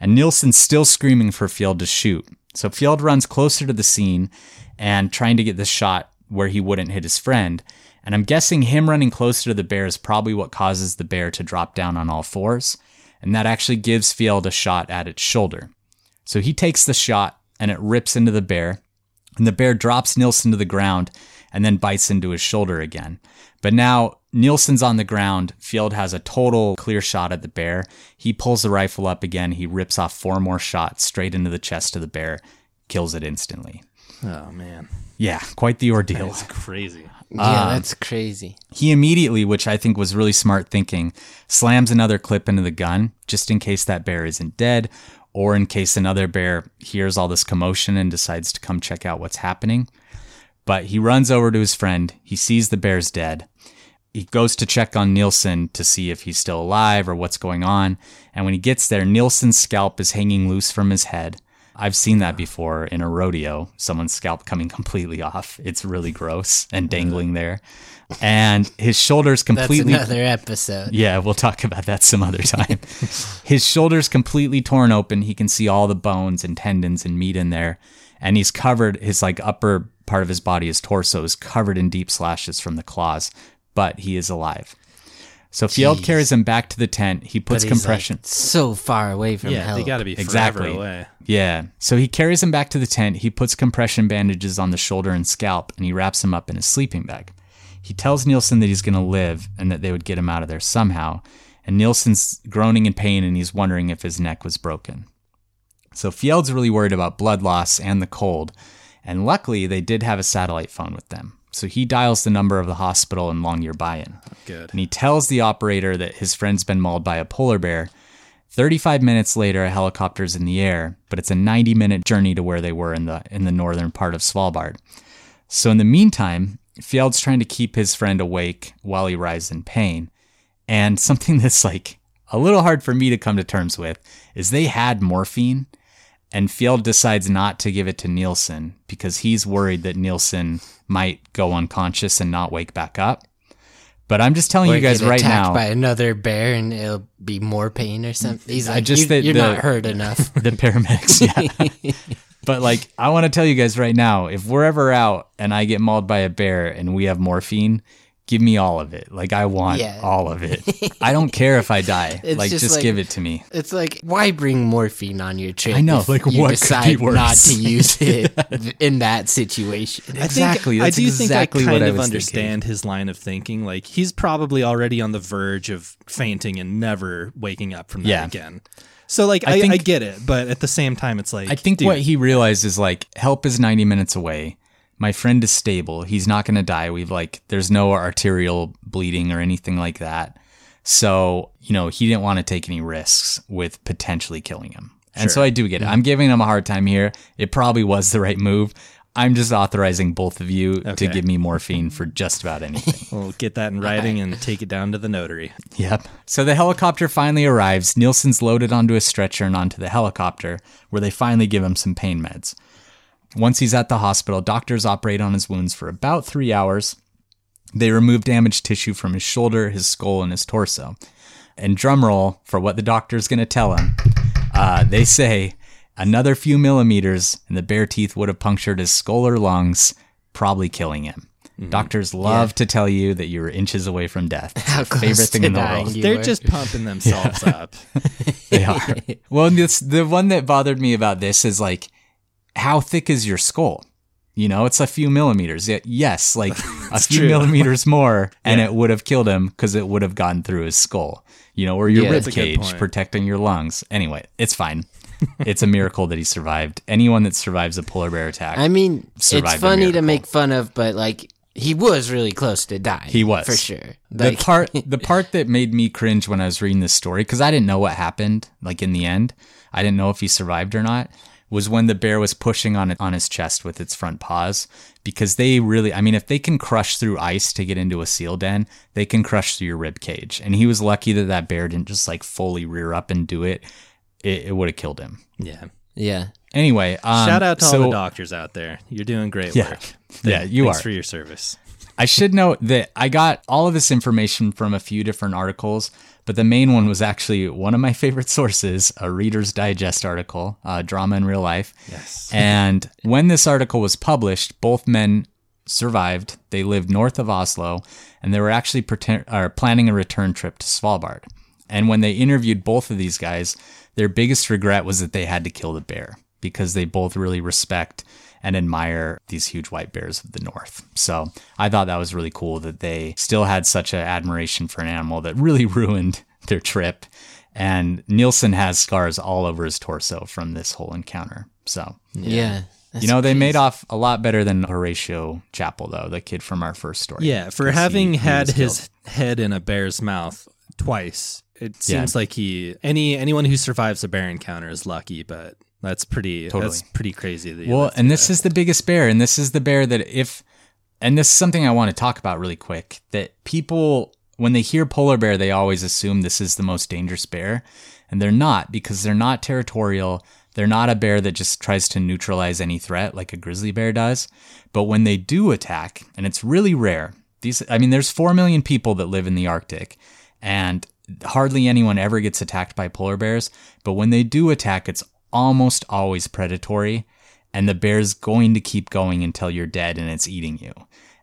And Nielsen's still screaming for Fjeld to shoot. So Fjeld runs closer to the scene and trying to get the shot where he wouldn't hit his friend. And I'm guessing him running closer to the bear is probably what causes the bear to drop down on all fours. And that actually gives Fjeld a shot at its shoulder. So he takes the shot and it rips into the bear. And the bear drops Nielsen to the ground and then bites into his shoulder again. But now Nielsen's on the ground. Fjeld has a total clear shot at the bear. He pulls the rifle up again. He rips off four more shots straight into the chest of the bear, kills it instantly. Oh man, Yeah, quite the ordeal. That's crazy. Yeah, um, that's crazy. He immediately, which I think was really smart thinking, slams another clip into the gun just in case that bear isn't dead or in case another bear hears all this commotion and decides to come check out what's happening. But he runs over to his friend. He sees the bear's dead. He goes to check on Nielsen to see if he's still alive or what's going on. And when he gets there, Nielsen's scalp is hanging loose from his head. I've seen that before in a rodeo, someone's scalp coming [LAUGHS] completely off. It's really gross and dangling there. And his shoulders completely That's completely another episode. yeah, we'll talk about that some other time. [LAUGHS] His shoulder's completely torn open. He can see all the bones and tendons and meat in there. And he's covered, his like upper part of his body, his torso is covered in deep slashes from the claws, but he is alive. So Fjeld Jeez. carries him back to the tent. He puts But he's, like, compression. so far away from Yeah, help. they got to be Exactly. away. Yeah. So he carries him back to the tent. He puts compression bandages on the shoulder and scalp, and he wraps him up in his sleeping bag. He tells Nielsen that he's going to live and that they would get him out of there somehow. And Nielsen's groaning in pain and he's wondering if his neck was broken. So Fjeld's really worried about blood loss and the cold. And luckily, they did have a satellite phone with them. So he dials the number of the hospital in Longyearbyen. Good. And he tells the operator that his friend's been mauled by a polar bear. 35 minutes later, a helicopter's in the air, but it's a 90 minute journey to where they were in the, in the northern part of Svalbard. So in the meantime, Fjeld's trying to keep his friend awake while he writhes in pain. And something [LAUGHS] that's like a little hard for me to come to terms with is they had morphine and Fjeld decides not to give it to Nielsen because he's worried that Nielsen might go unconscious and not wake back up. But I'm just telling Or you guys get right attacked now, by another bear and it'll be more pain or something. Mm, He's I like, just you, the- not hurt enough. [LAUGHS] the paramedics, yeah. [LAUGHS] but like, I want to tell you guys right now, if we're ever out and I get mauled by a bear and we have morphine, give me all of it. Like, I want Yeah. all of it. [LAUGHS] I don't care if I die. It's like, just just, like- give it to me. It's like, why bring morphine on your trip? I know, if like, you what could be decide worse? not to use [LAUGHS] it in that situation. I think- Exactly, that's I do exactly think I kind I of was understand his line of thinking. Like he's probably already on the verge of fainting and never waking up from that Yeah. again. So like I I, I, get it, but at the same time, it's like I think dude, what he realized is like help is 90 minutes away. My friend is stable. He's not going to die. We've like there's no arterial bleeding or anything like that. So, you know, he didn't want to take any risks with potentially killing him. And so I do get it. I'm giving him a hard time here. It probably was the right move. I'm just authorizing both of you to give me morphine for just about anything. [LAUGHS] we'll get that in writing and take it down to the notary. Yep. So the helicopter finally arrives. Nielsen's loaded onto a stretcher and onto the helicopter, where they finally give him some pain meds. Once he's at the hospital, doctors operate on his wounds for about three hours. They remove damaged tissue from his shoulder, his skull, and his torso. And drumroll for what the doctor's going to tell him. Uh, they say another few millimeters, and the bear teeth would have punctured his skull or lungs, probably killing him. Doctors love to tell you that you're inches away from death. [LAUGHS] It's How close favorite thing to in the world. They're just pumping [LAUGHS] themselves up. [LAUGHS] They are. well, this, the one that bothered me about this is like, how thick is your skull? You know, it's a few millimeters. Yeah, Yes, like [LAUGHS] a few true. millimeters more, and Yeah. it would have killed him because it would have gone through his skull. You know, or your Yeah, rib that's a good cage protecting your lungs. Anyway, it's fine. [LAUGHS] it's a miracle that he survived. Anyone that survives a polar bear attack, I mean, it's funny to make fun of, but like he was really close to dying. He was. for sure. the part [LAUGHS] the part that made me cringe when I was reading this story because I didn't know what happened like in the end I didn't know if he survived or not was when the bear was pushing on it on his chest with its front paws because they really I mean if they can crush through ice to get into a seal den, they can crush through your rib cage. And he was lucky that that bear didn't just like fully rear up and do it. It, it would have killed him. Yeah. Yeah. Anyway, um, Shout out to so, all the doctors out there. You're doing great Yeah. work. [LAUGHS] Yeah, you Thanks are. for your service. I should note that I got all of this information from a few different articles, but the main one was actually one of my favorite [LAUGHS] sources, a Reader's Digest article, uh, Drama in Real Life. Yes. [LAUGHS] And when this article was published, both men survived. They lived north of Oslo, and they were actually pretend, or planning a return trip to Svalbard. And when they interviewed both of these guys, their biggest regret was that they had to kill the bear because they both really respect and admire these huge white bears of the north. So I thought that was really cool that they still had such an admiration for an animal that really [LAUGHS] ruined their trip. And Nielsen has scars all over his torso from this whole encounter. So Yeah. you know, they made off a lot better than Horatio Chapel, though, the kid from our first story. Yeah, for having he had was his head in a bear's mouth twice, it Yeah. seems like he any anyone who survives a bear encounter is lucky, but that's pretty Totally. that's pretty crazy that Well, and this that. is the biggest bear, and this is the bear that if, and this is something I want to talk about really quick. That people, when they hear polar bear, they always assume this is the most dangerous bear, and they're not because they're not territorial. They're not a bear that just tries to neutralize any threat like a grizzly bear does. But when they do attack, and it's really rare, these, I mean, there's 4 million people that live in the Arctic, and hardly anyone ever gets attacked by polar bears. But when they do attack, it's almost always predatory, and the bear's going to keep going until you're dead and it's eating you.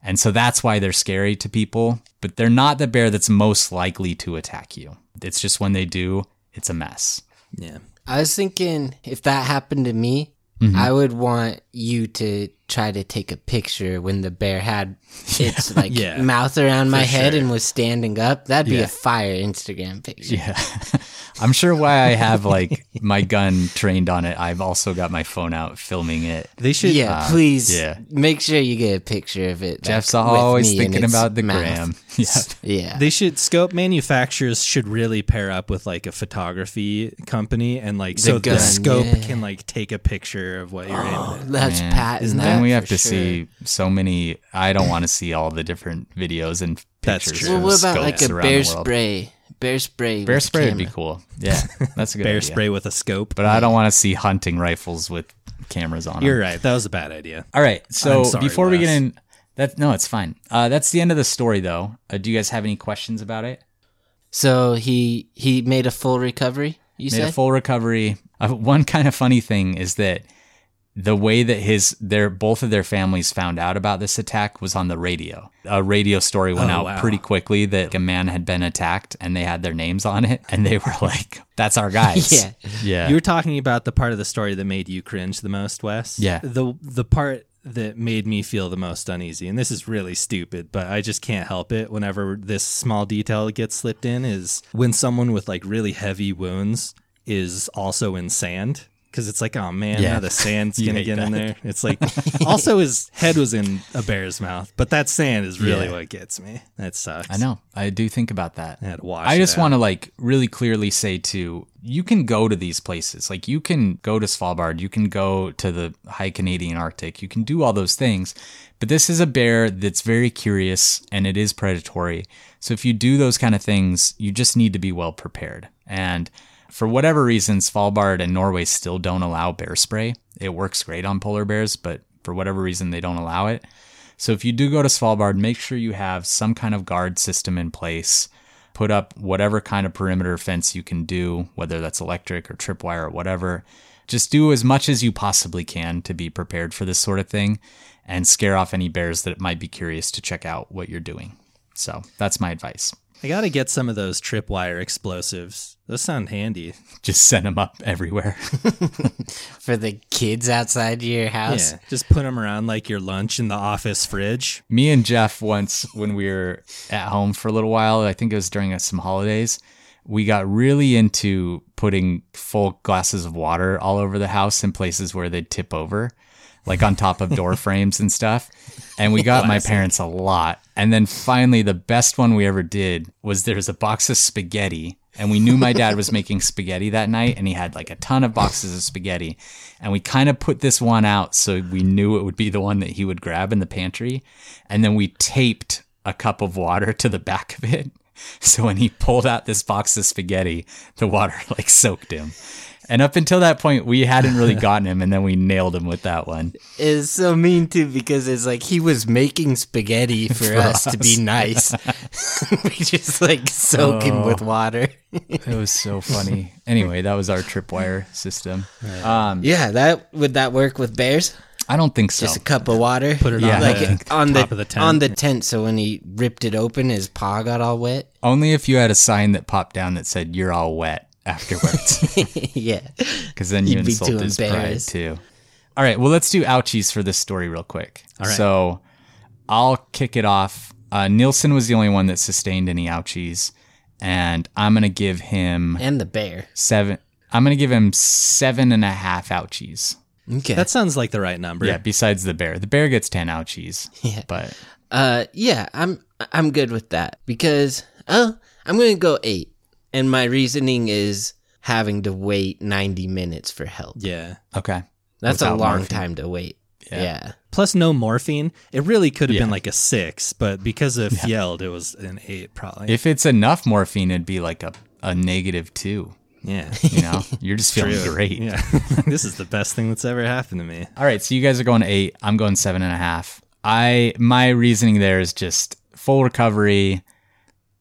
And so that's why they're scary to people, but they're not the bear that's most likely to attack you. It's just when they do, it's a mess. yeah. I was thinking if that happened to me, Mm-hmm. I would want you to try to take a picture when the bear had [LAUGHS] its like Yeah, mouth around my head sure. and was standing up. That'd be Yeah. a fire Instagram picture. Yeah. [LAUGHS] I'm sure why I have like my gun trained on it. I've also got my phone out filming it. They should Yeah, uh, please yeah. make sure you get a picture of it. Jeff's like, always thinking about the mouth. gram. [LAUGHS] Yeah. Yeah. They should scope manufacturers should really pair up with like a photography company and like so gun, the scope yeah. can like take a picture of what you're Oh, aiming. at. let's Man. patent that. Then we have to sure. see so many. I don't want to see all the different videos and That's pictures. true. Well, what about like a bear the world. spray? Bear spray. Bear with spray would be cool. Yeah, that's a good Bear idea. spray with a scope. But I don't want to see hunting rifles with cameras on. You're right. That was a bad idea. All right. So sorry, before we get in, that no, it's fine. Uh, that's the end of the story, though. Uh, do you guys have any questions about it? So he he made a full recovery. You Made said a full recovery. Uh, one kind of funny thing is that the way that his their both of their families found out about this attack was on the radio. A radio story went Oh, out wow. pretty quickly that a man had been attacked and they had their names on it and they were [LAUGHS] like, "That's our guys." [LAUGHS] Yeah. yeah. You were talking about the part of the story that made you cringe the most, Wes. Yeah. The the part that made me feel the most uneasy, and this is really stupid, but I just can't help it whenever this small detail gets slipped in is when someone with like really heavy wounds is also in sand. Cause it's like, oh man, Yeah. now the sand's [LAUGHS] gonna get in there. It's like, [LAUGHS] also his head was in a bear's mouth, but that sand is really Yeah. what gets me. That sucks. I know. I do think about that. I had to wash I just want to like really clearly say to you can go to these places. Like you can go to Svalbard, you can go to the high Canadian Arctic, you can do all those things. But this is a bear that's very curious and it is predatory. So if you do those kind of things, you just need to be well prepared. And for whatever reason, Svalbard and Norway still don't allow bear spray. It works great on polar bears, but for whatever reason, they don't allow it. So if you do go to Svalbard, make sure you have some kind of guard system in place. Put up whatever kind of perimeter fence you can do, whether that's electric or tripwire or whatever. Just do as much as you possibly can to be prepared for this sort of thing and scare off any bears that might be curious to check out what you're doing. So that's my advice. I gotta get some of those tripwire explosives. Those sound handy. [LAUGHS] Just send them up everywhere. [LAUGHS] for the kids outside your house. Yeah, just put them around like your lunch in the office fridge. Me and Jeff once, when we were at home for a little while, I think it was during some holidays, we got really into putting full glasses of water all over the house in places where they'd tip over, like on top of door [LAUGHS] frames and stuff. And we got my parents a lot. And then finally, the best one we ever did was there's a box of spaghetti and we knew my dad was making spaghetti that night, and he had like a ton of boxes of spaghetti, and we kind of put this one out so we knew it would be the one that he would grab in the pantry, and then we taped a cup of water to the back of it. [LAUGHS] So when he pulled out this box of spaghetti, the water like soaked him. And up until that point, we hadn't really [LAUGHS] gotten him, and then we nailed him with that one. It's so mean too because it's like he was making spaghetti [LAUGHS] for, us, to be nice. [LAUGHS] we just like soak him with water. It was so funny. Anyway, that was our tripwire system. Um, Yeah, that would that work with bears? I don't think so. Just a cup of water. Put it Yeah. on like the on top the, of the tent. on the tent. So when he ripped it open, his paw got all wet. Only if you had a sign that popped down that said "You're all wet" afterwards, [LAUGHS] [LAUGHS] yeah, because then you You'd be insult too his pride too. All right, well, let's do ouchies for this story real quick. All right. So I'll kick it off. Uh, Nielsen was the only one that sustained any ouchies, and I'm gonna give him and the bear. seven. I'm gonna give him seven and a half ouchies. Okay. That sounds like the right number. Yeah, besides the bear, the bear gets ten ouchies. [LAUGHS] Yeah. but Uh, yeah, I'm I'm good with that because oh, I'm gonna go eight, and my reasoning is having to wait 90 minutes for help. Yeah. okay. That's a long morphine. time to wait. Yeah. Plus no morphine. It really could have Yeah. been like a six, but because of Fjeld, it was an eight probably. If it's enough morphine, it'd be like a, a negative two. yeah. You know, you're just [LAUGHS] feeling True. great. Yeah. [LAUGHS] this is the best thing that's ever happened to me. All right, so you guys are going eight. I'm going seven and a half. I my reasoning there is just full recovery.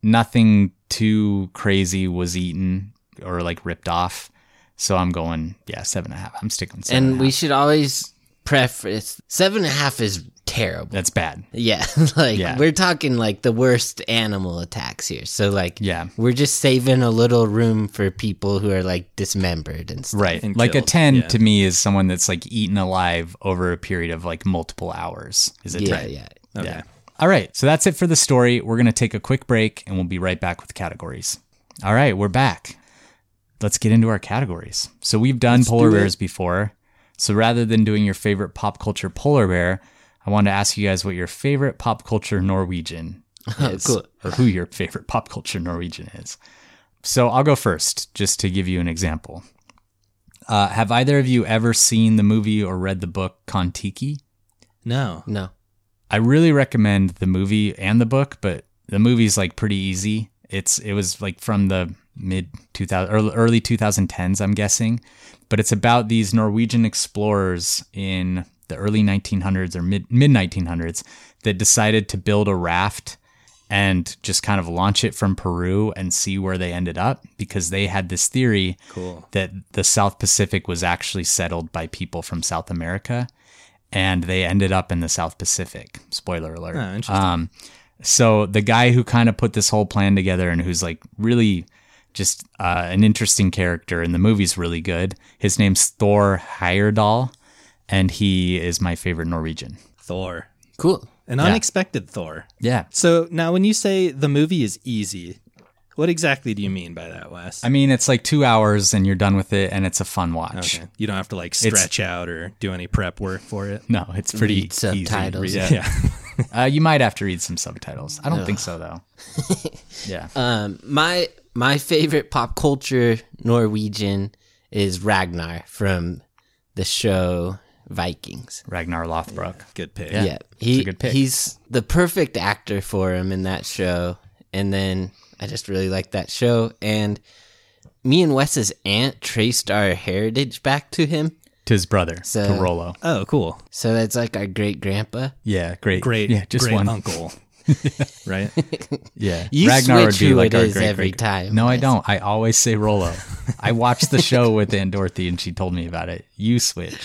Nothing too crazy was eaten or like ripped off. So I'm going yeah seven and a half. I'm sticking with seven. And and we half. should always preface seven and a half is terrible. that's bad. Yeah, [LAUGHS] like Yeah. we're talking like the worst animal attacks here. So like, Yeah. we're just saving a little room for people who are like dismembered and stuff. Right. And like killed, a 10 yeah. to me is someone that's like eaten alive over a period of like multiple hours. Is it Yeah, 10. yeah. Okay. Yeah. All right. So that's it for the story. We're going to take a quick break and we'll be right back with categories. All right. We're back. Let's get into our categories. So we've done polar do bears before. So rather than doing your favorite pop culture polar bear, I wanted to ask you guys what your favorite pop culture Norwegian [LAUGHS] is, cool. or who your favorite pop culture Norwegian is. So I'll go first, just to give you an example. Uh, have either of you ever seen the movie or read the book Kon-Tiki? No. No. I really recommend the movie and the book, but the movie's like pretty easy. It's it was like from the mid 2000 or early 2010s, I'm guessing, but it's about these Norwegian explorers in the early 1900s or mid mid 1900s that decided to build a raft and just kind of launch it from Peru and see where they ended up because they had this theory Cool. that the South Pacific was actually settled by people from South America and they ended up in the South Pacific. Spoiler alert. Oh, interesting. Um, so the guy who kind of put this whole plan together and who's like really just uh, an interesting character and the movie's really good. His name's Thor Heyerdahl and he is my favorite Norwegian. Thor. Cool. An unexpected Thor. Yeah. So now when you say the movie is easy, what exactly do you mean by that, Wes? I mean, it's like two hours and you're done with it and it's a fun watch. okay. You don't have to like stretch out or do any prep work for it. No, it's pretty Read easy. subtitles. Yeah. Yeah. Uh, you might have to read some subtitles. I don't think so though. [LAUGHS] yeah. Um, my my favorite pop culture Norwegian is Ragnar from the show Vikings. Ragnar Lothbrok. Good pick. Yeah, he a good pick. he's the perfect actor for him in that show. And then I just really like that show. And me and Wes's aunt traced our heritage back to him, To his brother, So- to Rollo. Oh, cool. so that's like our great grandpa. Yeah, great. Great. Yeah, just great one. uncle. [LAUGHS] right? Yeah. [LAUGHS] You Ragnar would switch be who like it our is great, every great- time. No, I don't. I always say Rollo. I watched the [LAUGHS] show with Aunt Dorothy and she told me about it. You switch.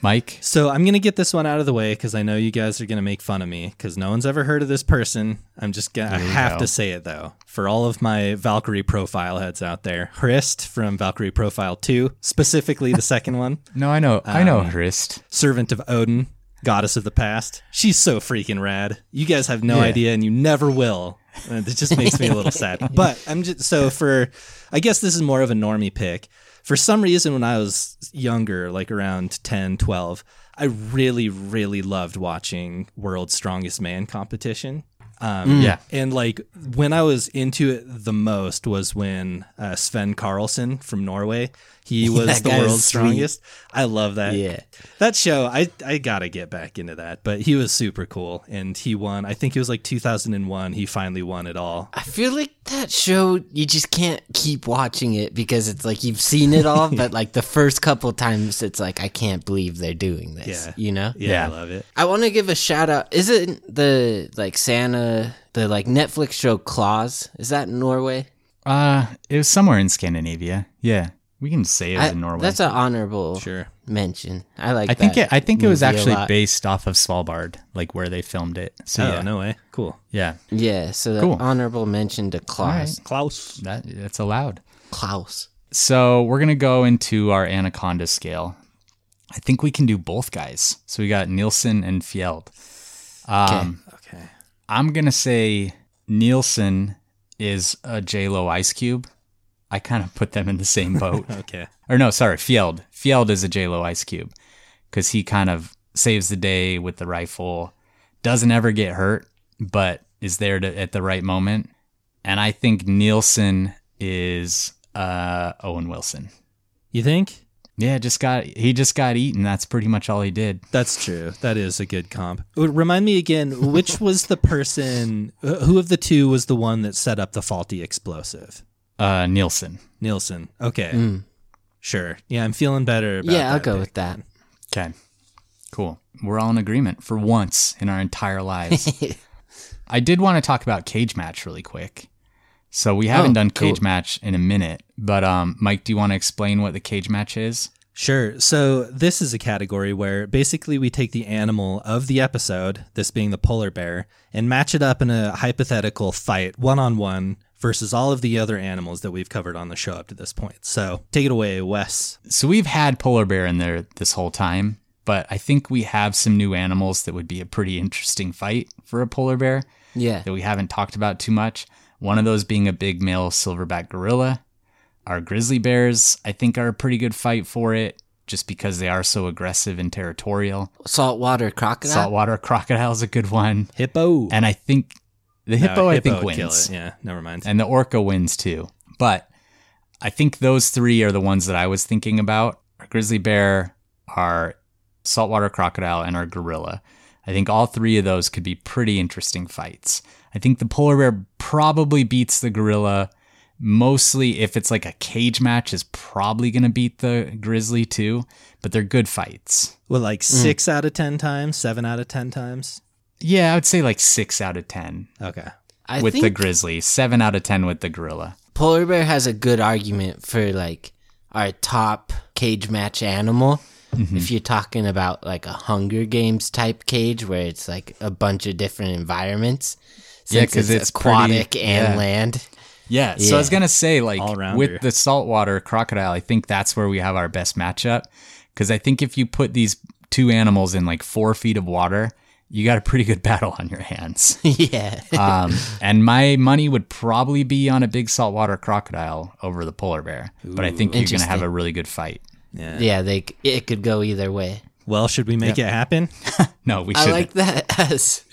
Mike? So I'm gonna get this one out of the way because I know you guys are gonna make fun of me because no one's ever heard of this person. I'm just gonna I have go. to say it though for all of my Valkyrie profile heads out there. Hrist from Valkyrie Profile Two, specifically the second one, [LAUGHS] No, I know. I know Um, Hrist. servant of Odin, goddess of the past. She's so freaking rad. You guys have no Yeah. idea, and you never will. Uh, it just makes me a little sad. [LAUGHS] But I'm just so for. I guess this is more of a normie pick. For some reason, when I was younger, like around 10, 12, I really, really loved watching World's Strongest Man competition. Um, Yeah. And like when I was into it the most was when uh, Svend Karlsen from Norway, he [LAUGHS] was That the guy world's strongest. I love that. Yeah. That show, I, I gotta get back into that. But he was super cool and he won. I think it was like 2001. He finally won it all. I feel like that show you just can't keep watching it because it's like you've seen it all, [LAUGHS] but like the first couple times it's like I can't believe they're doing this. Yeah. You know? Yeah, Yeah. I love it. I want to give a shout out. Isn't the like Santa the like Netflix show Claus? Is that in Norway? Uh, it was somewhere in Scandinavia. Yeah, we can say it was I- in Norway. That's an honorable Sure. mention. I like. I think it. I think it was actually based off of Svalbard, like where they filmed it. So oh, yeah, no way. Cool. yeah, Yeah, so the Cool. honorable mention to Klaus. Klaus. that that's allowed. Klaus. So we're gonna go into our anaconda scale. I think we can do both guys. So we got Nielsen and Fjeld. Um, Okay. I'm gonna say Nielsen is a J Lo Ice Cube. I kind of put them in the same [LAUGHS] boat. Okay. or no, sorry, Fjeld. Fjeld is a J Lo Ice Cube because he kind of saves the day with the rifle, doesn't ever get hurt, but is there to, at the right moment. And I think Nielsen is uh, Owen Wilson. You think? Yeah, just got he just got eaten. That's pretty much all he did. That's true. That is a good comp. Remind me again, which [LAUGHS] was the person, who of the two was the one that set up the faulty explosive? Uh, Nielsen. Nielsen. Okay. Sure. Yeah, I'm feeling better about Mm. Yeah, I'll go pick. with that. Okay, cool. We're all in agreement for once in our entire lives. [LAUGHS] I did want to talk about cage match really quick. So we haven't Oh, done cage cool. match in a minute, but um, Mike, do you want to explain what the cage match is? Sure. So this is a category where basically we take the animal of the episode, this being the polar bear, and match it up in a hypothetical fight, one on one, versus all of the other animals that we've covered on the show up to this point. So take it away, Wes. So we've had polar bear in there this whole time, but I think we have some new animals that would be a pretty interesting fight for a polar bear Yeah. that we haven't talked about too much. One of those being a big male silverback gorilla. Our grizzly bears, I think, are a pretty good fight for it just because they are so aggressive and territorial. Saltwater crocodile. Saltwater crocodile is a good one. Hippo. And I think the No, hippo, I think, would kill wins. it. Yeah, never mind. And the orca wins too. But I think those three are the ones that I was thinking about. Our grizzly bear, our saltwater crocodile, and our gorilla. I think all three of those could be pretty interesting fights. I think the polar bear probably beats the gorilla. Mostly if it's like a cage match is probably going to beat the grizzly too, but they're good fights. Well, like six out of 10 times, seven out of 10 times. Yeah, I would say like 6 out of 10 Okay. I with think the grizzly, 7 out of 10 with the gorilla. polar bear has a good argument for like our top cage match animal. Mm-hmm. If you're talking about like a Hunger Games type cage where it's like a bunch of different environments, Yeah, since 'cause it's, it's aquatic pretty- and yeah. land. Yeah, so I was gonna say like with the saltwater crocodile, I think that's where we have our best matchup because I think if you put these two animals in like four feet of water, you got a pretty good [LAUGHS] battle on your hands. [LAUGHS] yeah. um, and my money would probably be on a big saltwater crocodile over the polar bear, but I think you're gonna have a really good fight. Yeah. yeah, they it could go either way. Well, should we make it happen? [LAUGHS] No, we should. I like that as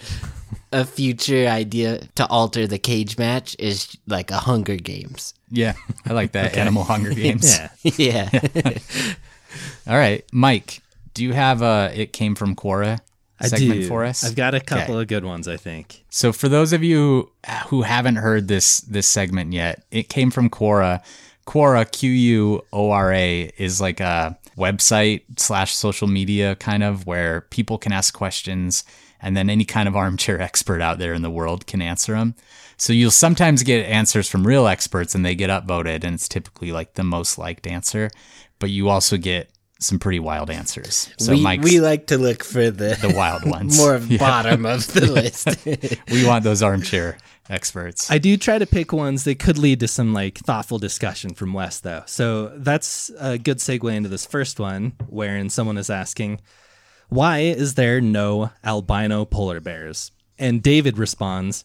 a future idea to alter the cage match is like a Hunger Games. yeah, I like that. Animal Hunger [LAUGHS] Games. [LAUGHS] Yeah. yeah. [LAUGHS] All right, Mike, do you have a "It Came from Quora" I do. for us? I've got a couple Okay. of good ones, I think. So for those of you who haven't heard this this segment yet, it came from Quora. Quora Q U O R A is like a website slash social media kind of where people can ask questions and then any kind of armchair [LAUGHS] expert out there in the world can answer them. So you'll sometimes get answers from real experts and they get upvoted and it's typically like the most liked answer, but you also get some pretty wild answers. So we, Mike's we like to look for the, the wild [LAUGHS] ones. more [LAUGHS] of bottom of the list. we want those armchair experts. I do try to pick ones that could lead to some like thoughtful discussion from Wes, though. So that's a good segue into this first one, wherein someone is asking, "Why is there no albino polar bears?" And David responds,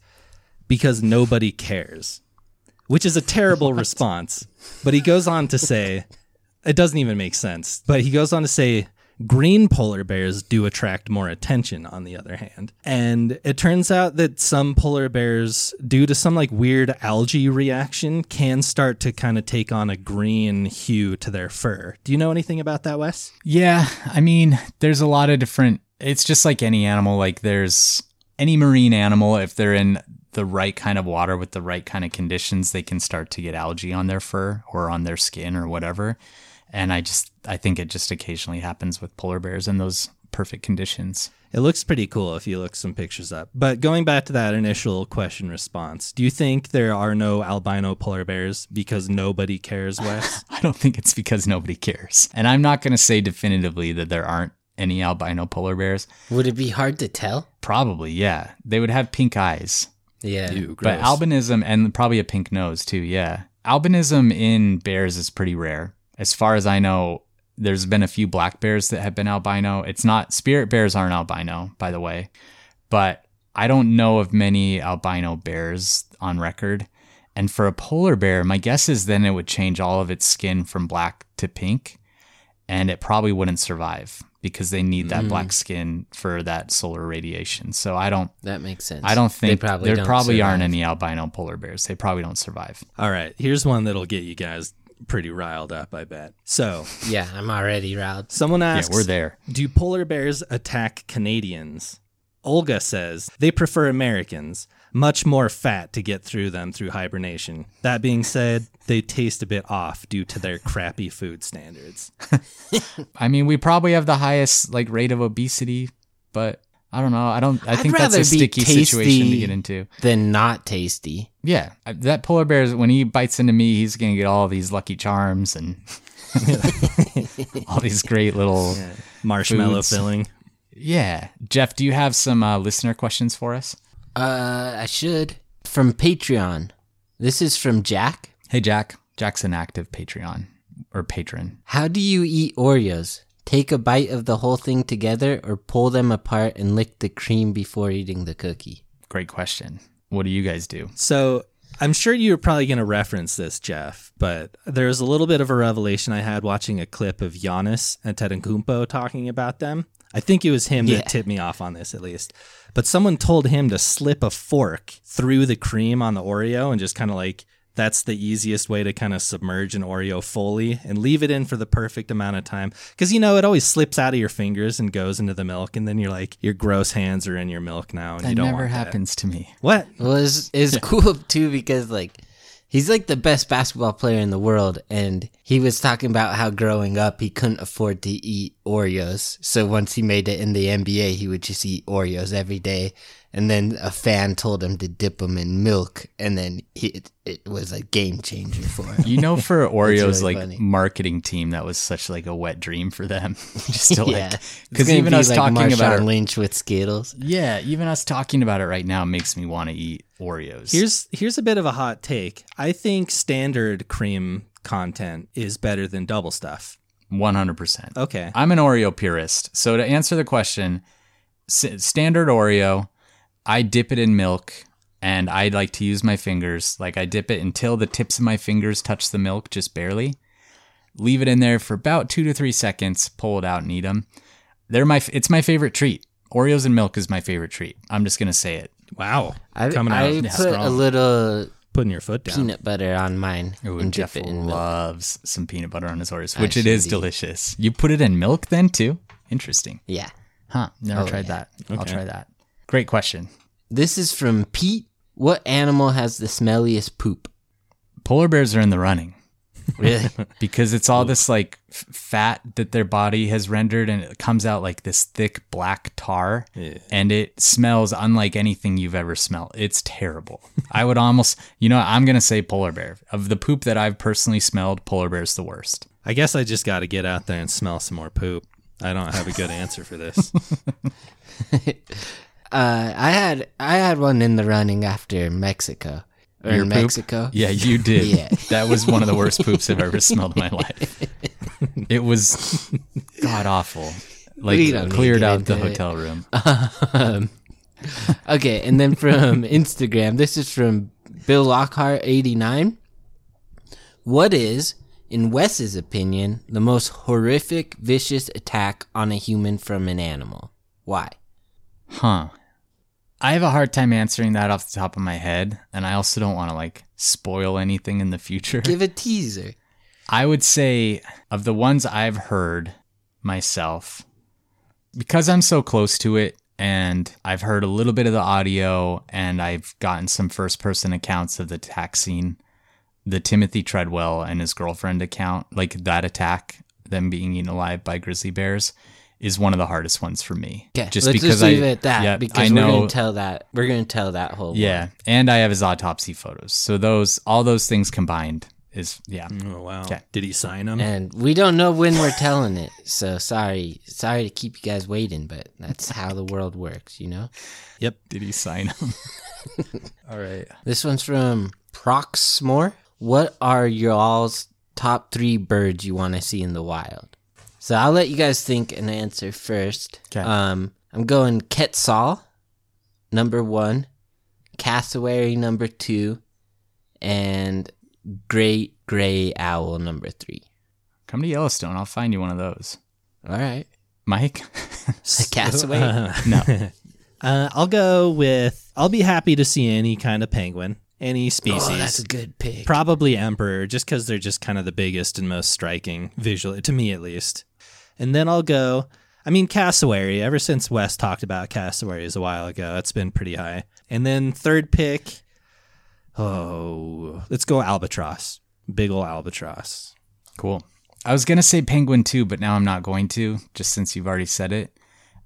"Because nobody cares," which is a terrible [LAUGHS] response. But he goes on to say, "It doesn't even make sense." But he goes on to say. Green polar bears do attract more attention, on the other hand. And it turns out that some polar bears, due to some like weird algae reaction, can start to kind of take on a green hue to their fur. Do you know anything about that, Wes? Yeah, I mean, there's a lot of different. It's just like any animal. Like there's any marine animal, if they're in the right kind of water with the right kind of conditions, they can start to get algae on their fur or on their skin or whatever. And I just, I think it just occasionally happens with polar bears in those perfect conditions. It looks pretty cool if you look some pictures up. But going back to that initial question response, do you think there are no albino polar bears because nobody cares, Wes? [LAUGHS] I don't think it's because nobody cares. And I'm not going to say definitively that there aren't any albino polar bears. Would it be hard to tell? Probably, yeah. They would have pink eyes. Yeah. Ew, But albinism and probably a pink nose too, yeah. Albinism in bears is pretty rare. As far as I know, there's been a few black bears that have been albino. It's not spirit bears aren't albino, by the way. But I don't know of many albino bears on record. And for a polar bear, my guess is then it would change all of its skin from black to pink and it probably wouldn't survive because they need that black mm. skin for that solar radiation. So I don't That makes sense. I don't think They probably there probably aren't any albino polar bears. They probably don't survive. All right, here's one that'll get you guys pretty riled up, I bet. So, Yeah, I'm already riled. someone asks, yeah, we're there. Do polar bears attack Canadians? Olga says they prefer Americans, much more fat to get through them through hibernation. That being said, they taste a bit off due to their crappy food standards. [LAUGHS] I mean, we probably have the highest like rate of obesity, but I don't know. I don't. I I'd think that's a sticky situation to get into. Then not tasty. Yeah, that polar bear is when he bites into me, he's gonna get all these Lucky Charms and [LAUGHS] all these great little. Yeah. Marshmallow Foods. filling. Yeah, Jeff, do you have some uh, listener questions for us? Uh, I should. From Patreon. This is from Jack. Hey, Jack. Jack's an active Patreon or patron. How do you eat Oreos? Take a bite of the whole thing together or pull them apart and lick the cream before eating the cookie? Great question. What do you guys do? So I'm sure you're probably going to reference this, Jeff, but there's a little bit of a revelation I had watching a clip of Giannis and Antetokounmpo talking about them. I think it was him Yeah. that tipped me off on this, at least. But someone told him to slip a fork through the cream on the Oreo and just kind of like that's the easiest way to kind of submerge an Oreo fully and leave it in for the perfect amount of time. Because, you know, it always slips out of your fingers and goes into the milk. And then you're like, your gross hands are in your milk now. And That you don't never want that. happens to me. What? Well, it's, it's cool too because like he's like the best basketball player in the world, and he was talking about how growing up he couldn't afford to eat Oreos. So once he made it in the NBA, he would just eat Oreos every day. And then a fan told him to dip them in milk, and then he, it, it was a game changer for him. You know, for [LAUGHS] Oreo's really like funny. marketing team, that was such like a wet dream for them. [LAUGHS] Just to [LAUGHS] yeah, like, because even us talking Marshawn about it, Lynch with Skittles. yeah, even us talking about it right now makes me want to eat Oreos. Here's here's a bit of a hot take. I think standard cream content is better than double stuff. one hundred percent. Okay. I'm an Oreo purist. So to answer the question, s- standard Oreo, I dip it in milk and I like to use my fingers. Like I dip it until the tips of my fingers touch the milk just barely. Leave it in there for about 2 to 3 seconds, pull it out and eat them. They're my. It's my favorite treat. Oreos and milk is my favorite treat. I'm just going to say it. Wow. I, Coming out I put a little Putting your foot down. peanut butter on mine Ooh, and Jeff dip it in milk. loves some peanut butter on his Oreos, I which it is should eat. delicious. You put it in milk then too? Interesting. Yeah. Huh, never Oh, tried yeah. that. I'll try that. Great question. This is from Pete. What animal has the smelliest poop? Polar bears are in the running Really? [LAUGHS] because it's all this like f- fat that their body has rendered and it comes out like this thick black tar Yeah. and it smells unlike anything you've ever smelled. It's terrible. I would almost, you know, I'm going to say polar bear. Of the poop that I've personally smelled, polar bear's the worst. I guess I just got to get out there and smell some more poop. I don't have a good answer for this. [LAUGHS] uh, I had I had one in the running after Mexico. Or Your in poop? Mexico. Yeah, you [LAUGHS] did. Yeah. That was one of the worst poops I've ever smelled in my life. [LAUGHS] It was god awful. Like We don't need to cleared out the it. hotel room. [LAUGHS] Um, okay, and then from Instagram, this is from Bill Lockhart eighty nine. What is in Wes's opinion, the most horrific, vicious attack on a human from an animal? Why? Huh. I have a hard time answering that off the top of my head, and I also don't want to like spoil anything in the future. Give a teaser. I would say of the ones I've heard myself, because I'm so close to it and I've heard a little bit of the audio and I've gotten some first person accounts of the attack scene, the Timothy Treadwell and his girlfriend account, like that attack, them being eaten alive by grizzly bears, is one of the hardest ones for me. Okay, let's just leave it at that yeah, because I we're know gonna tell that we're gonna tell that whole yeah, one. and I have his autopsy photos. So those all those things combined is yeah. Oh wow! Okay. Did he sign them? And we don't know when we're telling it, so sorry, sorry to keep you guys waiting, but that's how the world works, you know. yep. Did he sign them? [LAUGHS] all right. This one's from Proxmore. What are y'all's top three birds you want to see in the wild? So I'll let you guys think and answer first. 'Kay. Um, I'm going Quetzal, number one, Cassowary, number two, and Great Gray Owl, number three. Come to Yellowstone. I'll find you one of those. All right. Mike? [LAUGHS] Cassowary? Uh, [LAUGHS] no. [LAUGHS] uh, I'll go with. I'll be happy to see any kind of penguin, any species. Oh, that's a good pick. Probably emperor, just because they're just kind of the biggest and most striking visually, to me at least. And then I'll go. I mean, cassowary. Ever since Wes talked about cassowaries a while ago, it's been pretty high. And then third pick. Oh, let's go albatross. Big ol' albatross. Cool. I was going to say penguin too, but now I'm not going to, just since you've already said it.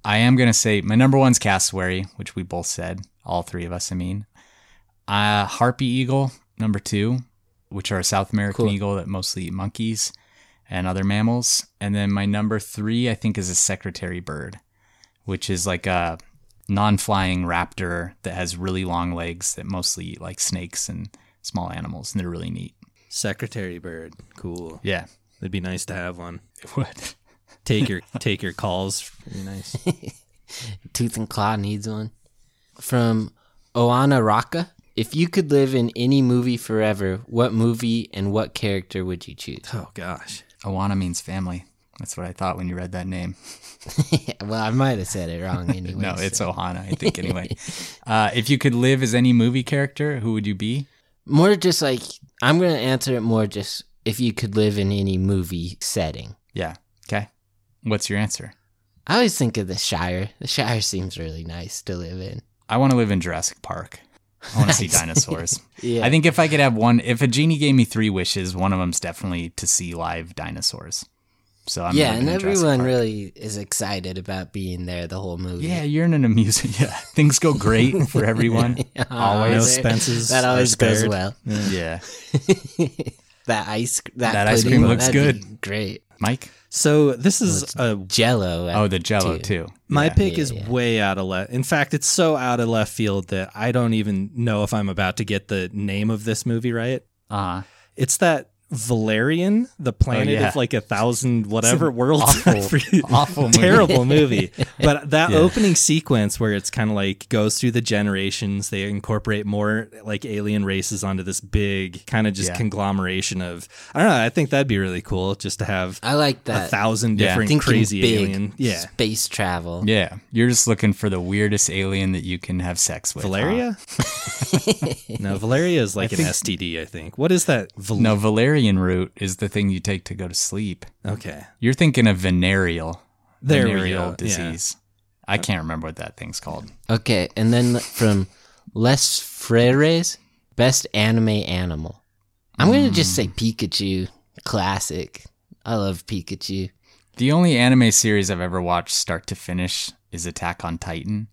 I am going to say my number one's cassowary, which we both said. All three of us, I mean. Uh, harpy eagle, number two, which are a South American Cool. eagle that mostly eat monkeys and other mammals. And then my number three, I think, is a secretary bird, which is like a non flying raptor that has really long legs that mostly eat like snakes and small animals. And they're really neat. Secretary bird. Cool. Yeah. It'd be nice to have one. It would. [LAUGHS] Take your take your calls. Be nice. [LAUGHS] Tooth and Claw needs one. From Oana Raka. If you could live in any movie forever, what movie and what character would you choose? Oh gosh. Awana means family. That's what I thought when you read that name. [LAUGHS] [LAUGHS] well, I might have said it wrong [LAUGHS] anyway. no, it's so. Ohana, I think, anyway. uh, if you could live as any movie character, who would you be? more just like I'm gonna answer it more just if you could live in any movie setting. Yeah. Okay. What's your answer? I always think of the Shire. The Shire seems really nice to live in. I want to live in Jurassic Park. I want to see [LAUGHS] dinosaurs. Yeah. I think if I could have one, if a genie gave me three wishes, one of them's definitely to see live dinosaurs. So I'm yeah, and everyone Park. really is excited about being there the whole movie. Yeah, you're in an amusement. [LAUGHS] Yeah, things go great for [LAUGHS] everyone. Always. No Always. expenses That always goes well. Yeah, that ice that, That ice cream looks good. Great. Mike. So this is a Jello. Oh, the Jello too. my Yeah. pick Yeah, is yeah. way out of left. In fact, it's so out of left field that I don't even know if I'm about to get the name of this movie right. Uh, It's that Valerian, the oh, planet yeah. of like a thousand whatever worlds. [LAUGHS] awful- awful movie. terrible movie. [LAUGHS] But that Yeah. opening sequence where it's kind of like goes through the generations, they incorporate more like alien races onto this big kind of just Yeah. conglomeration of. I don't know. I think that'd be really cool just to have I like that a thousand different Thinking crazy big alien. Yeah. space travel. yeah, you're just looking for the weirdest alien that you can have sex with. huh? Valeria? [LAUGHS] no, Valeria is like an STD, I think. What is that? Val- No, valerian root is the thing you take to go to sleep. Okay. You're thinking of venereal. There we venereal go, disease. I can't remember what that thing's called. Okay, and then from Les Freres, best anime animal. I'm gonna just say hmm. Pikachu. Classic. I love Pikachu. The only anime series I've ever watched start to finish is Attack on Titan,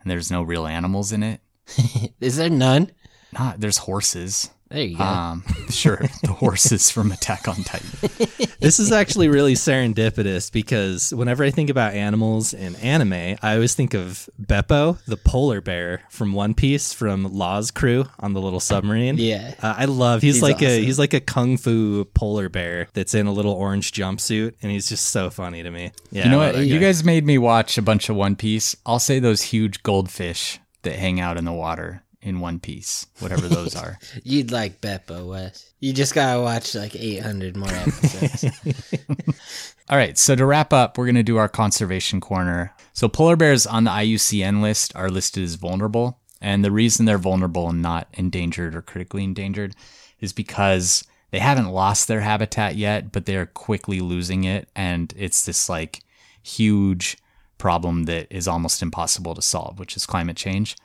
and there's no real animals in it. [LAUGHS] Is there none? Not there's horses. There you go. Um, [LAUGHS] sure, the horses from Attack on Titan. [LAUGHS] This is actually really serendipitous because whenever I think about animals in anime, I always think of Beppo, the polar bear from One Piece from Law's crew on the little submarine. yeah. Uh, I love. He's, He's like a he's like a kung fu polar bear that's in a little orange jumpsuit, and he's just so funny to me. Yeah, You know what? You guys made me watch a bunch of One Piece. I'll say those huge goldfish that hang out in the water in One Piece, whatever those are. [LAUGHS] You'd like Beppo, Wes. You just gotta watch like 800 more episodes. [LAUGHS] [LAUGHS] All right, so to wrap up, we're to do our conservation corner. So, polar bears on the IUCN list are listed as vulnerable. And the reason they're vulnerable and not endangered or critically endangered is because they haven't lost their habitat yet, but they're quickly losing it. And it's this like huge problem that is almost impossible to solve, which is climate change.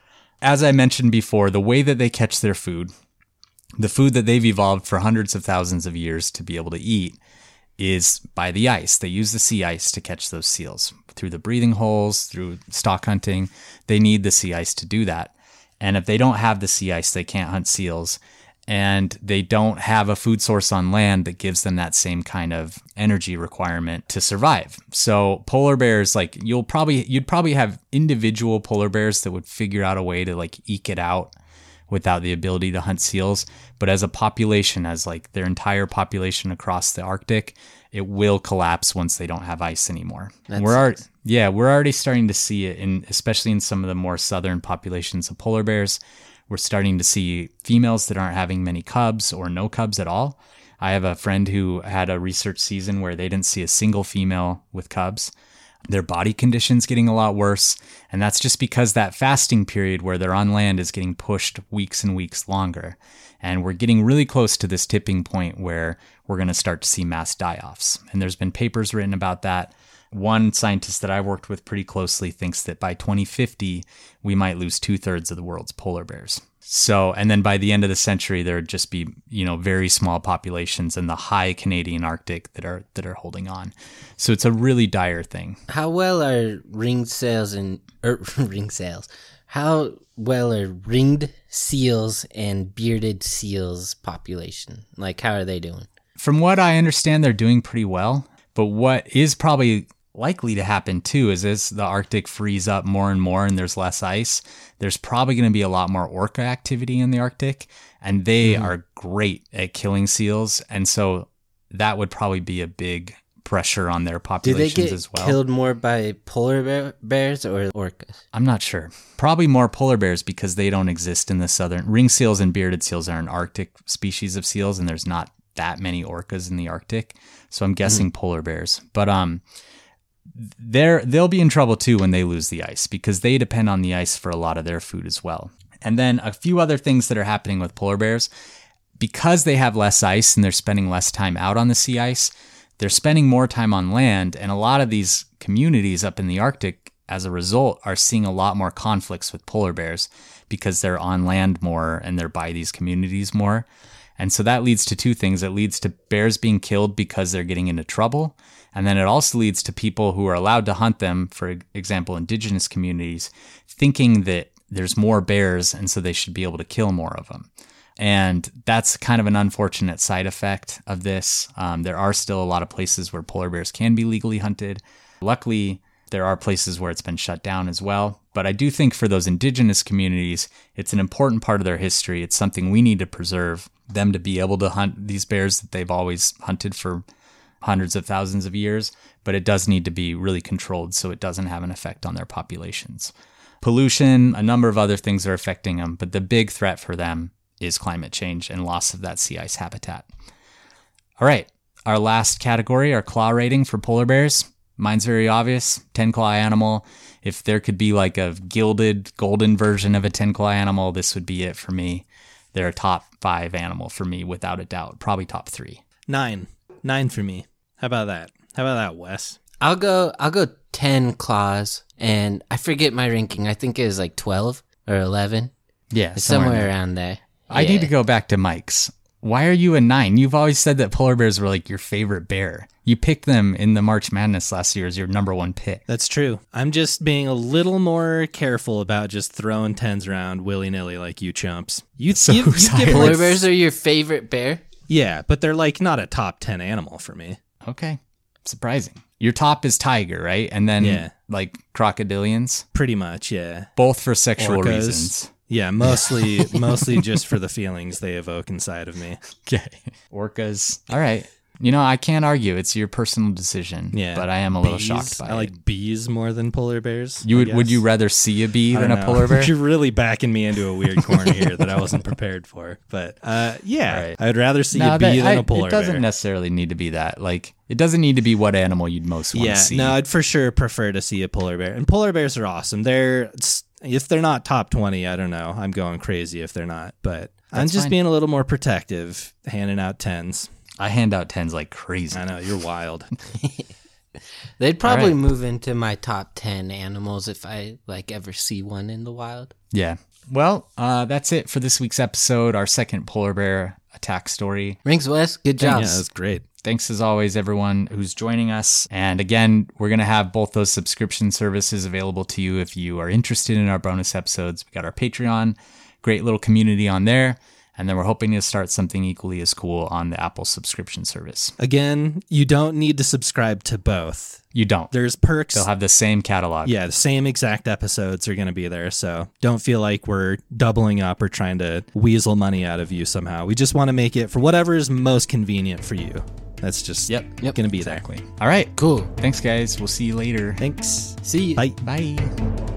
As I mentioned before, the way that they catch their food, the food that they've evolved for hundreds of thousands of years to be able to eat, is by the ice. They use the sea ice to catch those seals through the breathing holes, through stock hunting. They need the sea ice to do that. And if they don't have the sea ice, they can't hunt seals. And they don't have a food source on land that gives them that same kind of energy requirement to survive. So polar bears, like you'll probably, you'd probably have individual polar bears that would figure out a way to like eke it out without the ability to hunt seals. But as a population, as like their entire population across the Arctic, it will collapse once they don't have ice anymore. That we're already, yeah, we're already starting to see it in, especially in some of the more southern populations of polar bears. We're starting to see females that aren't having many cubs or no cubs at all. I have a friend who had a research season where they didn't see a single female with cubs their body conditions getting a lot worse. And that's just because that fasting period where they're on land is getting pushed weeks and weeks longer. And we're getting really close to this tipping point where we're going to start to see mass die offs. And there's been papers written about that. One scientist that I worked with pretty closely thinks that by 2050, we might lose two thirds of the world's polar bears. So, and then by the end of the century, there would just be, you know, very small populations in the high Canadian Arctic that are that are holding on. So it's a really dire thing. How well are ringed sails and er, [LAUGHS] ring sails? How well are ringed seals and bearded seals population? Like, how are they doing? From what I understand, they're doing pretty well. But what is probably likely to happen too is as the Arctic frees up more and more and there's less ice, there's probably going to be a lot more orca activity in the Arctic. And they mm. are great at killing seals. And so that would probably be a big pressure on their populations Do they get as well. Killed more by polar bear- bears or orcas? I'm not sure. Probably more polar bears because they don't exist in the southern. Ring seals and bearded seals are an Arctic species of seals, and there's not that many orcas in the Arctic. So I'm guessing mm. polar bears. But um, they're they'll be in trouble too when they lose the ice because they depend on the ice for a lot of their food as well. And then a few other things that are happening with polar bears because they have less ice and they're spending less time out on the sea ice, they're spending more time on land and a lot of these communities up in the Arctic as a result are seeing a lot more conflicts with polar bears because they're on land more and they're by these communities more. And so that leads to two things. It leads to bears being killed because they're getting into trouble. And then it also leads to people who are allowed to hunt them, for example, indigenous communities, thinking that there's more bears and so they should be able to kill more of them. And that's kind of an unfortunate side effect of this. Um, there are still a lot of places where polar bears can be legally hunted. Luckily, there are places where it's been shut down as well. But I do think for those indigenous communities, it's an important part of their history. It's something we need to preserve them to be able to hunt these bears that they've always hunted for hundreds of thousands of years, but it does need to be really controlled so it doesn't have an effect on their populations. Pollution, a number of other things are affecting them, but the big threat for them is climate change and loss of that sea ice habitat. All right, our last category, our claw rating for polar bears. Mine's very obvious 10 claw animal. If there could be like a gilded, golden version of a 10 claw animal, this would be it for me. They're a top five animal for me, without a doubt. Probably top three. Nine. Nine for me. How about that? How about that, Wes? I'll go. I'll go ten claws, and I forget my ranking. I think it was like twelve or eleven. Yeah, somewhere, somewhere around there. I yeah. need to go back to Mike's. Why are you a nine? You've always said that polar bears were like your favorite bear. You picked them in the March Madness last year as your number one pick. That's true. I'm just being a little more careful about just throwing tens around willy nilly like you chumps. You, so you, you give polar bears are your favorite bear. Yeah, but they're like not a top ten animal for me. Okay, surprising. Your top is tiger, right? And then yeah. like crocodilians. Pretty much, yeah. Both for sexual Orcas. reasons. Yeah, mostly [LAUGHS] mostly just for the feelings they evoke inside of me. Okay. Orcas. All right. You know, I can't argue. It's your personal decision. Yeah, but I am a little bees. shocked by I it. like bees more than polar bears. you would would you rather see a bee I than a know. polar [LAUGHS] bear? You're really backing me into a weird corner here that I wasn't prepared for. But uh, yeah, Right. I would rather see No, a bee that- than I- a polar bear. It doesn't bear. necessarily need to be that. Like, it doesn't need to be what animal you'd most want yeah, to see. no, I'd for sure prefer to see a polar bear. And polar bears are awesome. They're if they're not top twenty, I don't know. I'm going crazy if they're not. But I'm just fine. being a little more protective, handing out tens. I hand out tens like crazy. I know you're wild. [LAUGHS] They'd probably right. move into my top 10 animals if I like ever see one in the wild. Yeah. Well, uh, that's it for this week's episode. Our second polar bear attack story. Rings West, good job. yeah, job. that's great. Thanks as always, everyone who's joining us. And again, we're going to have both those subscription services available to you if you are interested in our bonus episodes. We got our Patreon, great little community on there. And then we're hoping to start something equally as cool on the Apple subscription service. Again, you don't need to subscribe to both. You don't. There's perks. They'll have the same catalog. yeah, the same exact episodes are going to be there. So don't feel like we're doubling up or trying to weasel money out of you somehow. We just want to make it for whatever is most convenient for you. That's just Yep. Yep. going to be Exactly. All right. Cool. Thanks, guys. We'll see you later. Thanks. See you. Bye. Bye.